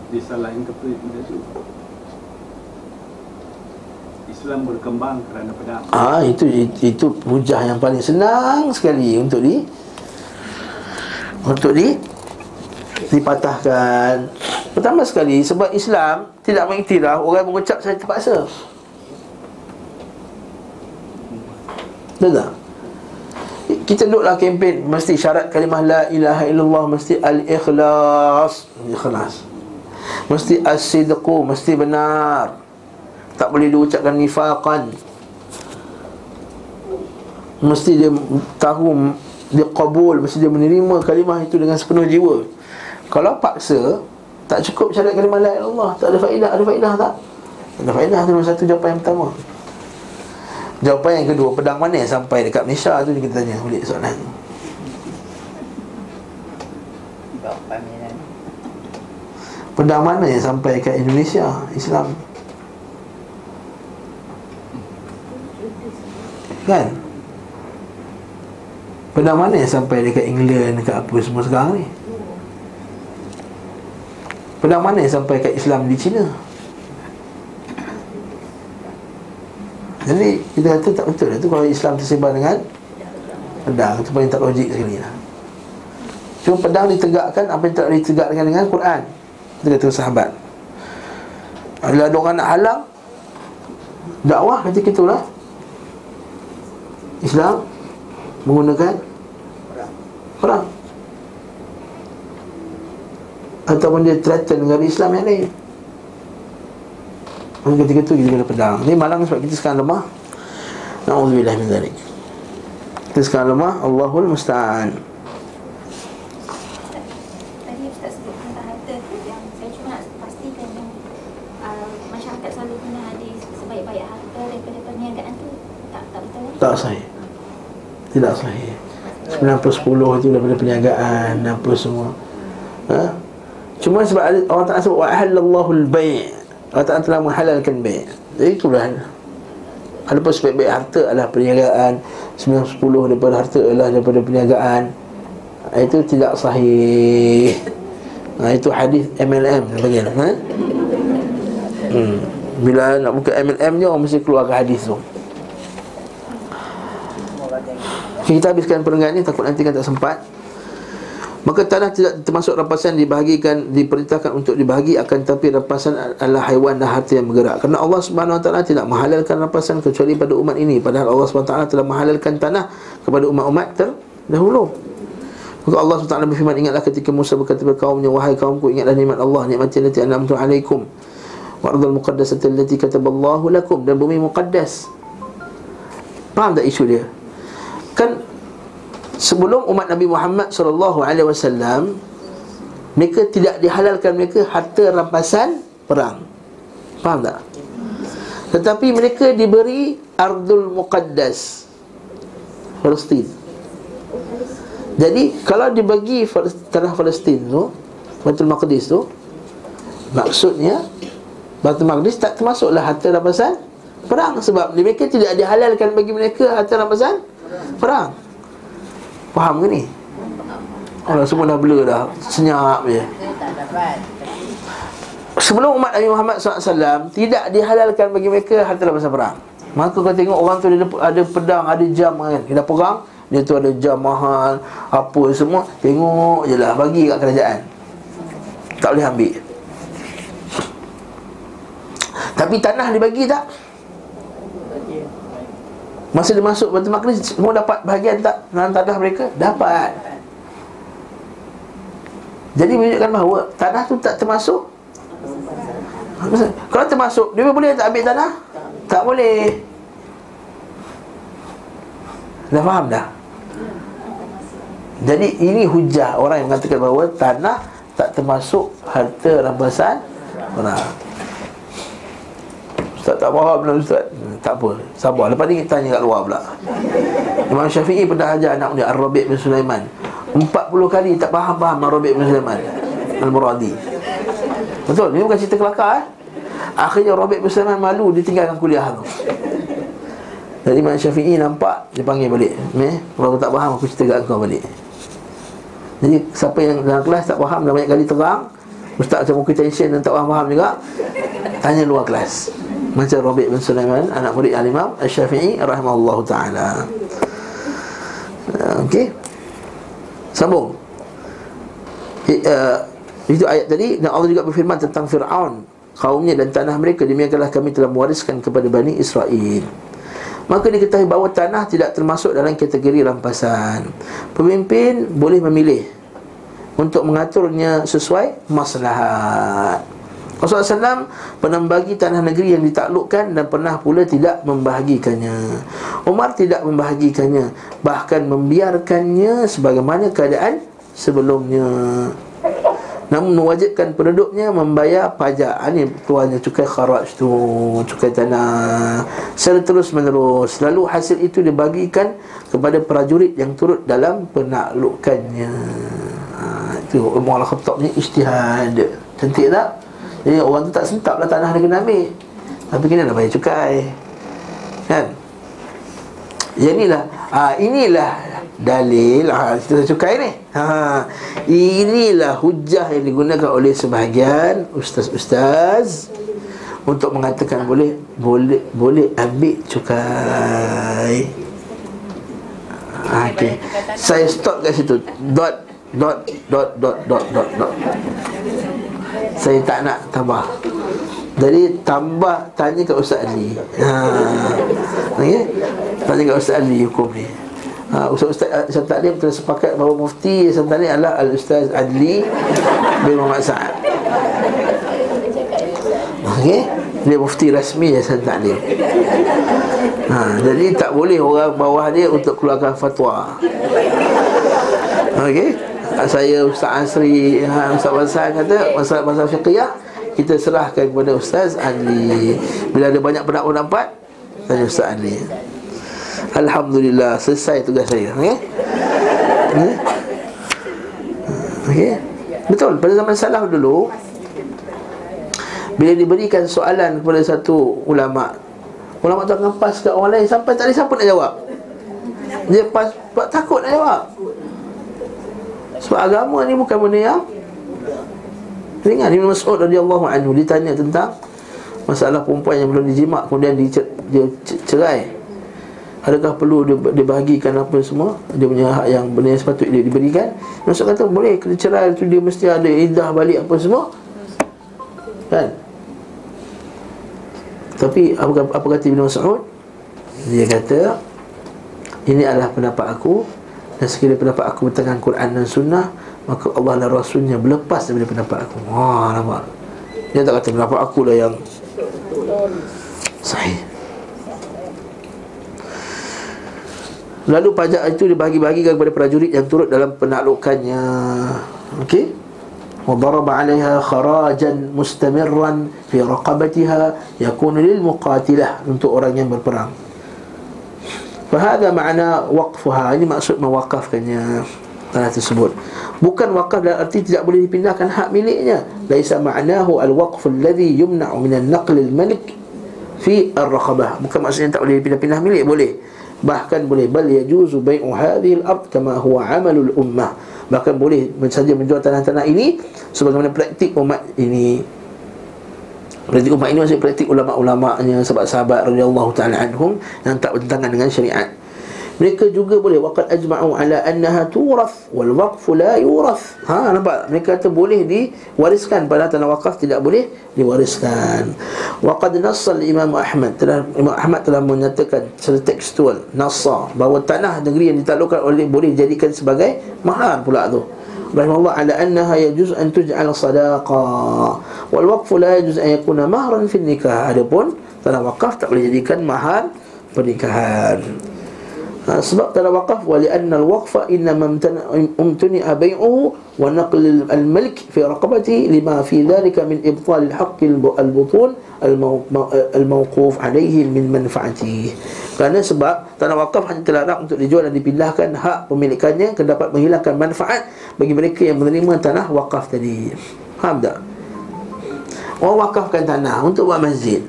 dia salah interpret benda tu Islam berkembang kerana pedang. Ah itu itu hujah yang paling senang sekali untuk di untuk di dipatahkan. Pertama sekali sebab Islam tidak mengiktiraf orang mengucap saya terpaksa. Tak? Kita duduklah kempen Mesti syarat kalimah La ilaha illallah Mesti al-ikhlas Ikhlas Mesti as-sidqu Mesti benar. Tak boleh diucapkan nifaqan. Mesti dia tahu Dia qabul Mesti dia menerima kalimah itu Dengan sepenuh jiwa. Kalau paksa Tak cukup syarat kalimah La ilaha illallah. Tak ada faedah Ada faedah tak? Ada faedah tu satu jawapan yang pertama. Jawapan yang kedua Pedang mana yang sampai dekat Malaysia tu Kita tanya balik soalan Bawa pameran. Pedang mana yang sampai ke Indonesia Islam? Kan? Pedang mana yang sampai dekat England Dekat apa semua sekarang ni? Pedang mana yang sampai kat Islam di China? Jadi kita kata tak betul Itu kalau Islam tersebar dengan Pedang. Itu paling tak logik sekali lah. Cuma pedang ditegakkan Apa yang tak ditegakkan dengan Quran Kita kata sahabat. Bila ada orang nak halang Dakwah ketika itulah Islam Menggunakan Perang. Ataupun dia threaten negara Islam yang lain. Maka ketika itu kita kena pedang. Ini malang sebab kita sekarang lemah. Na'udzubillah min dhalik Kita sekarang lemah. Allahul Musta'an Tadi Ustaz sebut tentang harta tu yang saya cuma nak pastikan yang uh, masyarakat selalu guna hadis sebaik-baik harta daripada perniagaan tu tak tak betul eh? Tak sahih Tidak sahih. 90-10 itu daripada perniagaan Apa semua. Ha? Cuma sebab orang tak sebut Wa'ahallallahu al-bay' Allah Ta'ala telah menghalalkan bay' Jadi itulah Ada pun sebaik-baik harta adalah perniagaan. 9-10 daripada harta adalah daripada perniagaan. Itu tidak sahih. Ha, Itu hadis MLM Bagaimana ha? hmm. Bila nak buka MLM ni Orang mesti keluarkan hadis tu Okay, kita habiskan perenggan ni takut nanti kan tak sempat. Maka tanah tidak termasuk rampasan dibahagikan diperintahkan untuk dibahagi akan tapi rampasan adalah haiwan dan harta yang bergerak. Kerana Allah Subhanahu Taala tidak menghalalkan rampasan kecuali pada umat ini padahal Allah Subhanahu Taala telah menghalalkan tanah kepada umat-umat terdahulu. Maka Allah SWT berfirman Ingatlah ketika Musa berkata kepada kaumnya Wahai kaumku ingatlah nikmat Allah Nikmati allati anamtu alaikum Wa ardhal muqaddasati allati kataballahu lakum Dan bumi muqaddas Faham tak isu dia? Kan sebelum umat Nabi Muhammad sallallahu alaihi wasallam mereka tidak dihalalkan mereka harta rampasan perang. Faham tak? Tetapi mereka diberi Ardul Muqaddas Palestin. Jadi kalau dibagi tanah Palestin tu Baitul Maqdis tu maksudnya Baitul Maqdis tak termasuklah harta rampasan perang sebab mereka tidak dihalalkan bagi mereka harta rampasan perang? Faham ke ni? Orang semua dah blur dah. Senyap je. Sebelum umat Nabi Muhammad SAW Tidak dihalalkan bagi mereka harta rampasan perang. Maka kau tengok orang tu ada, ada pedang, ada jam kan. Dia perang Dia tu ada jam mahal Apa semua Tengok je lah. Bagi kat kerajaan. Tak boleh ambil. Tapi tanah dibagi tak? Masa dia masuk Baitul Maqdis Semua dapat bahagian tak Dalam tanah mereka? Dapat Jadi menunjukkan bahawa Tanah tu tak termasuk Kalau termasuk Dia boleh tak ambil tanah? Tak boleh Dah faham dah? Jadi ini hujah Orang yang mengatakan bahawa Tanah tak termasuk Harta rampasan Mana? Ustaz tak faham lah Ustaz. Tak apa Sabar. Lepas ni kita tanya kat luar pula. Imam Syafi'i pernah ajar anak dia Ar-Rabi' bin Sulaiman. 40 kali tak faham-faham Ar-Rabi' bin Sulaiman Al-Muradi. Betul? Ini bukan cerita kelakar eh? Akhirnya Rabi' bin Sulaiman malu Dia tinggalkan kuliah tu. Jadi Imam Syafi'i nampak Dia panggil balik. Meh, Kalau tak faham Aku cerita kat kau balik. Jadi siapa yang dalam kelas tak faham Dah banyak kali terang Ustaz macam muka tension Dan tak faham-faham juga Tanya luar kelas Macam Rabi' bin Sulaiman Anak murid Al-Imam Al-Syafi'i Rahimahullah Ta'ala. Uh, Okey. Sambung. Uh, Itu ayat tadi Dan Allah juga berfirman tentang Fir'aun Kaumnya dan tanah mereka Demikianlah kami telah mewariskan kepada Bani Israel. Maka diketahui bahawa tanah tidak termasuk dalam kategori rampasan. Pemimpin boleh memilih Untuk mengaturnya sesuai maslahat Rasulullah SAW pernah membagi tanah negeri yang ditaklukkan dan pernah pula tidak membahagikannya. Umar tidak membahagikannya, bahkan membiarkannya sebagaimana keadaan sebelumnya. Namun mewajibkan penduduknya membayar pajak Ini tuannya cukai kharaj tu Cukai tanah Secara terus menerus Lalu hasil itu dibagikan Kepada prajurit yang turut dalam penaklukannya ha, Itu Umar Al-Khattab ni istihad Cantik tak? Jadi orang tu tak sentap lah tanah dia kena ambil. Tapi kena nak bayar cukai. Kan? Yang inilah ha, Inilah dalil Kita cukai ni. Ha, Inilah hujah yang digunakan oleh sebahagian Ustaz-ustaz Untuk mengatakan boleh Boleh boleh ambil cukai. Ha, okay. Saya stop kat situ. Dot Dot Dot Dot Dot Dot Dot saya tak nak tambah. Jadi tambah Tanya ke Ustaz Ali. Ha. okay? Tanya ke Ustaz Ali hukum ni. Ha, Ustaz Ustaz Ustaz Taklim telah sepakat bahawa mufti Ustaz Taklim adalah Al-Ustaz Adli bin Muhammad Sa'ad. Okey? Dia mufti rasmi ya Ustaz Taklim. Ha, Jadi tak boleh orang bawah dia untuk keluarkan fatwa. Okey saya Ustaz Asri ha, Ustaz Basan kata masalah-masalah fiqhiyah kita serahkan kepada Ustaz Ali. Bila ada banyak pendapat-pendapat tanya Ustaz Ali. Alhamdulillah selesai tugas saya okay? okay? betul pada zaman salaf dulu bila diberikan soalan kepada satu ulama ulama tu akan pas ke orang lain sampai tak ada siapa nak jawab. Dia pas, pas takut nak jawab sebab agama ni bukan benda yang Ingat Ibn Mas'ud radhiyallahu anhu ditanya tentang masalah perempuan yang belum dijimak kemudian dia, dia cerai. Adakah perlu dia, dia bahagikan apa semua? Dia punya hak yang benda yang sepatutnya dia diberikan. Masuk kata boleh kena cerai tu dia mesti ada iddah balik apa semua. Kan? Tapi apa, apa kata Ibn Mas'ud? Dia kata ini adalah pendapat aku dan sekiranya pendapat aku bertentangan Quran dan Sunnah Maka Allah dan Rasulnya berlepas daripada pendapat aku Wah nampak Dia tak kata pendapat aku lah yang Sahih Lalu pajak itu dibagi-bagikan kepada prajurit yang turut dalam penaklukannya Okey وضرب عليها خراجا مستمرا في رقبتها يكون للمقاتلة untuk orang yang berperang Fahada makna waqfuha. Ini maksud mewakafkannya. Tanah tersebut. Bukan wakaf dalam arti tidak boleh dipindahkan hak miliknya. Laisa ma'nahu al-waqf alladhi yumna'u minan naql al-malik Fi al-raqabah Bukan maksudnya tak boleh pindah-pindah milik. Boleh. Bahkan boleh. Bal yajuzu bai'u hadhihi al-ard Kama huwa amalul ummah. Bahkan boleh saja menjual tanah-tanah ini Sebagaimana praktik umat ini Praktik umat ini maksudnya praktik ulama-ulama'nya Sahabat-sahabat radiyallahu ta'ala anhum Yang tak bertentangan dengan syariat. Mereka juga boleh waqad ajma'u ala annaha turath wal waqf la yurath ha nampak? Mereka kata boleh diwariskan pada tanah wakaf tidak boleh diwariskan. Waqad nassa imam ahmad telah imam ahmad telah menyatakan secara tekstual nassa bahawa tanah negeri yang ditaklukkan oleh boleh dijadikan sebagai mahar pula tu rahimahullah ala annaha yajuz an tuj'al sadaqa. Wal waqf la yajuz an yakuna mahran fi nikah. Adapun tanah wakaf tak boleh jadikan mahar pernikahan ha, sebab tanah wakaf wa li'anna al-waqfa inna mamtani bai'uhu wa naql al-malik fi raqabati lima fi dhalika min ibtal al-haqq al-butun al-mawquf alayhi min manfaati kerana sebab tanah wakaf hanya terlarang untuk dijual dan dipindahkan hak pemilikannya ke dapat menghilangkan manfaat bagi mereka yang menerima tanah wakaf tadi. Faham tak? Orang wakafkan tanah untuk buat masjid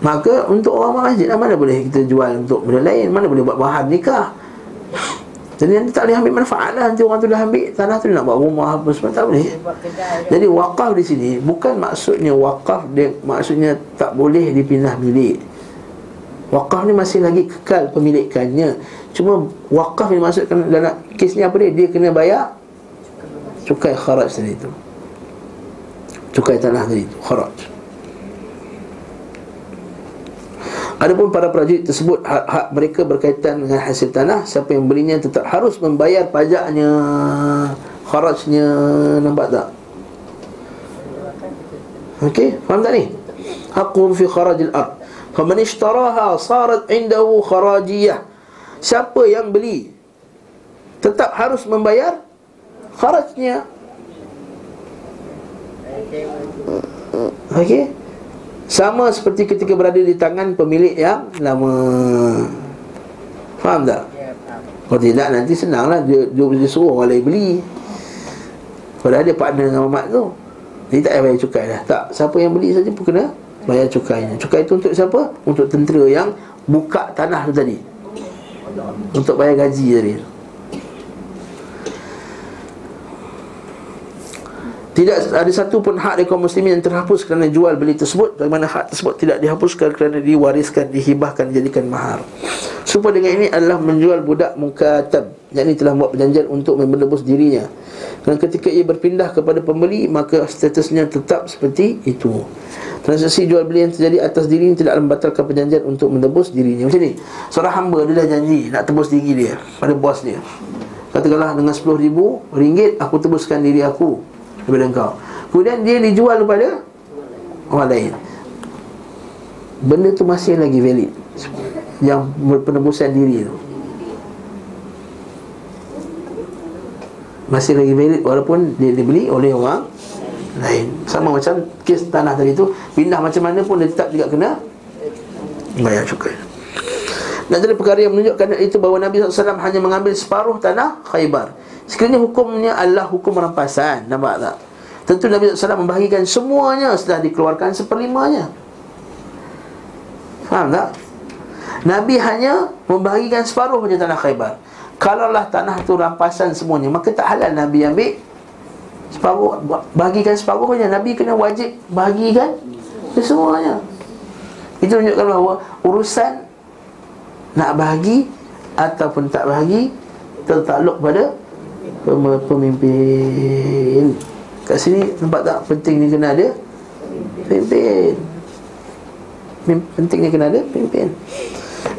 Maka untuk orang masjid lah, Mana boleh kita jual untuk benda lain? Mana boleh buat bahan nikah? Jadi nanti tak boleh ambil manfaat lah. Nanti orang tu dah ambil Tanah tu nak buat rumah apa semua Tak boleh. Jadi wakaf di sini Bukan maksudnya wakaf dia, Maksudnya tak boleh dipindah milik Wakaf ni masih lagi kekal pemilikannya Cuma wakaf ni maksudkan dalam kes ni apa dia? Dia kena bayar Cukai kharaj tadi tu. Cukai tanah tadi tu Kharaj Adapun para prajurit tersebut hak-hak mereka berkaitan dengan hasil tanah siapa yang belinya tetap harus membayar pajaknya. Kharajnya nampak tak? Okey faham tak ni? Haqqun fi kharajil ard. Faman ishtaraha sarat indahu kharajiyah. Siapa yang beli tetap harus membayar kharajnya. Okey sama seperti ketika berada di tangan pemilik yang lama Faham tak? Ya. Kalau tidak nanti senanglah. Dia, dia, dia suruh orang lain beli. Padahal dia partner dengan mamat tu Dia tak payah bayar cukai dah. Tak, siapa yang beli saja pun kena bayar cukainya. Cukai tu untuk siapa? Untuk tentera yang buka tanah tu tadi. Untuk bayar gaji tadi Tidak ada satu pun hak dari kaum muslimin yang terhapus kerana jual beli tersebut. Bagaimana hak tersebut tidak dihapuskan kerana diwariskan, dihibahkan, dijadikan mahar. Supaya dengan ini adalah menjual budak mukatab. Yang ini telah buat perjanjian untuk menebus dirinya. Dan ketika ia berpindah kepada pembeli Maka statusnya tetap seperti itu. Transaksi jual beli yang terjadi atas diri ini Tidak membatalkan perjanjian untuk menebus dirinya. Macam ni, seorang hamba dia dah janji Nak tebus diri dia pada bos dia. Katakanlah dengan RM10,000 Aku tebuskan diri aku daripada engkau. Kemudian dia dijual kepada orang lain. Benda tu masih lagi valid Yang penebusan diri tu. Masih lagi valid walaupun dia dibeli oleh orang lain. Sama macam kes tanah tadi tu Pindah macam mana pun dia tetap juga kena Bayar cukai dan dari perkara yang menunjukkan itu bahawa Nabi SAW hanya mengambil separuh tanah Khaybar Sekiranya hukumnya adalah hukum rampasan Nampak tak? Tentu Nabi SAW membahagikan semuanya setelah dikeluarkan seperlimanya Faham tak? Nabi hanya membahagikan separuh saja tanah Khaybar Kalaulah tanah tu rampasan semuanya Maka tak halal Nabi ambil Separuh Bahagikan separuh saja Nabi kena wajib bahagikan Semuanya Itu menunjukkan bahawa Urusan nak bahagi ataupun tak bahagi tertakluk pada pemimpin. Kat sini nampak tak penting ni kena ada pemimpin. Pem- Penting ni kena ada pemimpin.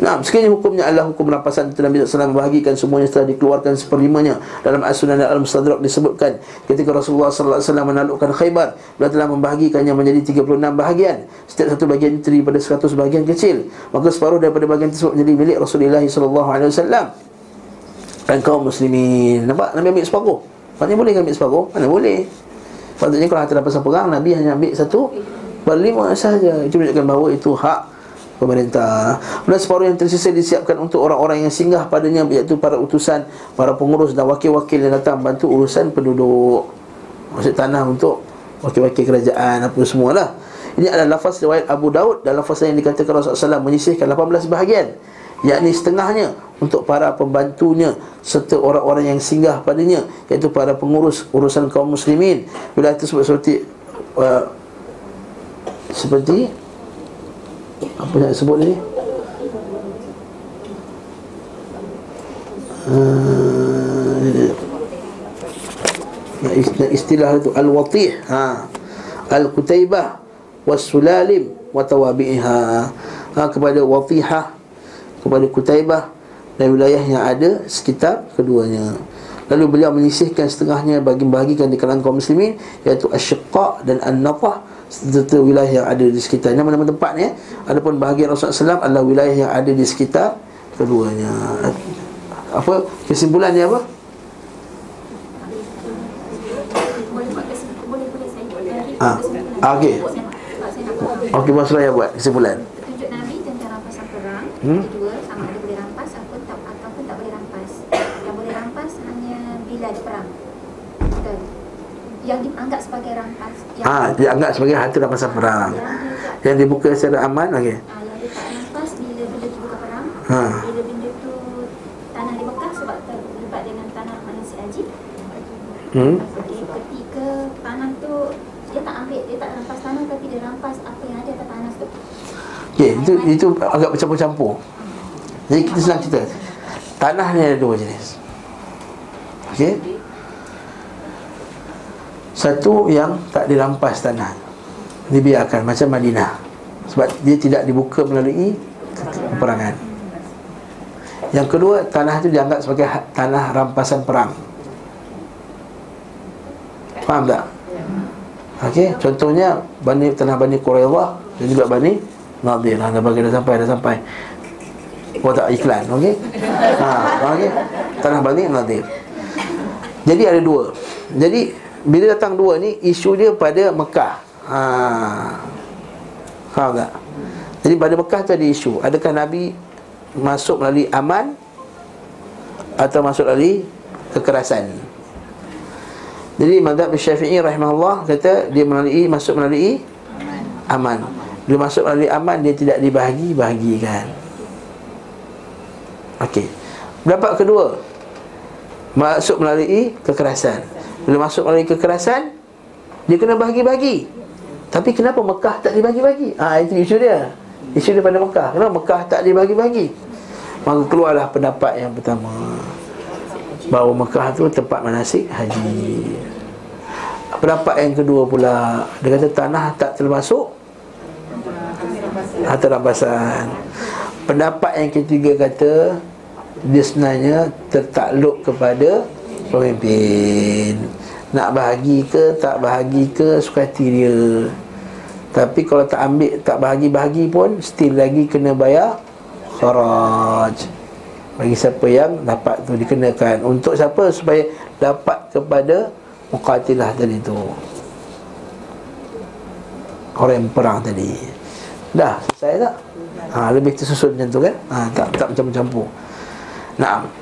Nah, sekiranya hukumnya adalah hukum rampasan itu Nabi SAW membahagikan semuanya setelah dikeluarkan seperlimanya Dalam As-Sunan dan Al-Mustadrak disebutkan Ketika Rasulullah SAW menaklukkan Khaybar Beliau telah membahagikannya menjadi 36 bahagian Setiap satu bahagian itu daripada 100 bahagian kecil Maka separuh daripada bahagian tersebut menjadi milik Rasulullah SAW Dan kaum muslimin Nampak? Nabi ambil separuh. Maksudnya boleh ambil separuh? Mana boleh? Patutnya kalau harta rampasan perang Nabi hanya ambil satu. Per lima sahaja. Itu menunjukkan bahawa itu hak pemerintah. Dan separuh yang tersisa disiapkan untuk orang-orang yang singgah padanya Iaitu para utusan, para pengurus dan wakil-wakil yang datang bantu urusan penduduk. Maksud tanah untuk wakil-wakil kerajaan apa semualah. Ini adalah lafaz riwayat Abu Daud Dan lafaz yang dikatakan Rasulullah SAW menyisihkan 18 bahagian yakni setengahnya untuk para pembantunya serta orang-orang yang singgah padanya iaitu para pengurus urusan kaum muslimin. Wilayah tersebut seperti uh, seperti apa nak sebut ni? Uh, istilah itu al-watih ha. Al-kutaibah was-sulalim wa tawabi'iha ha, kepada watihah kepada kutaibah dan wilayah yang ada sekitar keduanya. Lalu beliau menyisihkan setengahnya bagi bahagikan di kalangan kaum muslimin iaitu asy-syaqqa dan an-natah serta wilayah yang ada di sekitar. Nama-nama tempat ni eh. adapun bahagian Rasulullah SAW adalah wilayah yang ada di sekitar keduanya. Apa? Kesimpulannya apa? Ah, ah, okey. Okey Mas Raya buat kesimpulan. Petunjuk Nabi tentang rampasan perang. Hmm. Kedua, sama ada boleh rampas ataupun tak, ataupun tak boleh rampas Yang boleh rampas hanya bila ada perang Betul Yang dianggap sebagai rampas yang, Ah, dianggap sebagai harta rampasan perang yang, dia yang dibuka secara aman okey ah, yang dia tak rampas bila bila dibuka perang Ha. Bila benda tu tanah dibekas sebab ter, sebab Hmm. Okey, ketika tanah tu dia tak ambil, dia tak rampas tanah tapi dia rampas apa yang ada atas tanah tu. Okey, itu itu agak bercampur-campur. Jadi kita senang cerita. Tanah ni ada dua jenis. Okey. Satu yang tak dirampas tanah. Dibiarkan macam Madinah. Sebab dia tidak dibuka melalui peperangan. Yang kedua, tanah itu dianggap sebagai ha- tanah rampasan perang. Faham tak? Okey, contohnya Bani tanah Bani Quraidah dan juga Bani Nadir. Ha, dah bagi dah sampai dah sampai. Oh tak iklan, okey? Ha, okey. Tanah Bani Nadir. Jadi ada dua. Jadi bila datang dua ni isu dia pada Mekah. Ha. Faham tak? Jadi pada Mekah tu ada isu. Adakah Nabi masuk melalui aman atau masuk melalui kekerasan? Jadi mazhab Syafi'i rahimahullah kata dia melalui masuk melalui aman. Bila masuk melalui aman dia tidak dibahagi-bahagikan. Okey. Pendapat kedua masuk melalui kekerasan. Bila masuk melalui kekerasan dia kena bahagi-bahagi. Tapi kenapa Mekah tak dibagi-bagi? Ah ha, itu isu dia. Isu daripada Mekah. Kenapa Mekah tak dibagi-bagi? Maka keluarlah pendapat yang pertama. Bahawa Mekah tu tempat manasik haji. Pendapat yang kedua pula Dia kata tanah tak termasuk Harta rampasan Pendapat yang ketiga kata Dia sebenarnya tertakluk kepada Pemimpin. Nak bahagi ke tak bahagi ke Suka hati dia. Tapi kalau tak ambil Tak bahagi-bahagi pun Still lagi kena bayar Kharaj. Bagi siapa yang dapat tu dikenakan. Untuk siapa? Supaya dapat kepada Muqatilah tadi tu. Orang yang perang tadi. Dah selesai tak? Ha, lebih tersusun macam tu kan? Ha, tak tak macam-campur Naam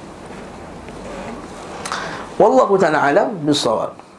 والله تعالى أعلم بالصواب.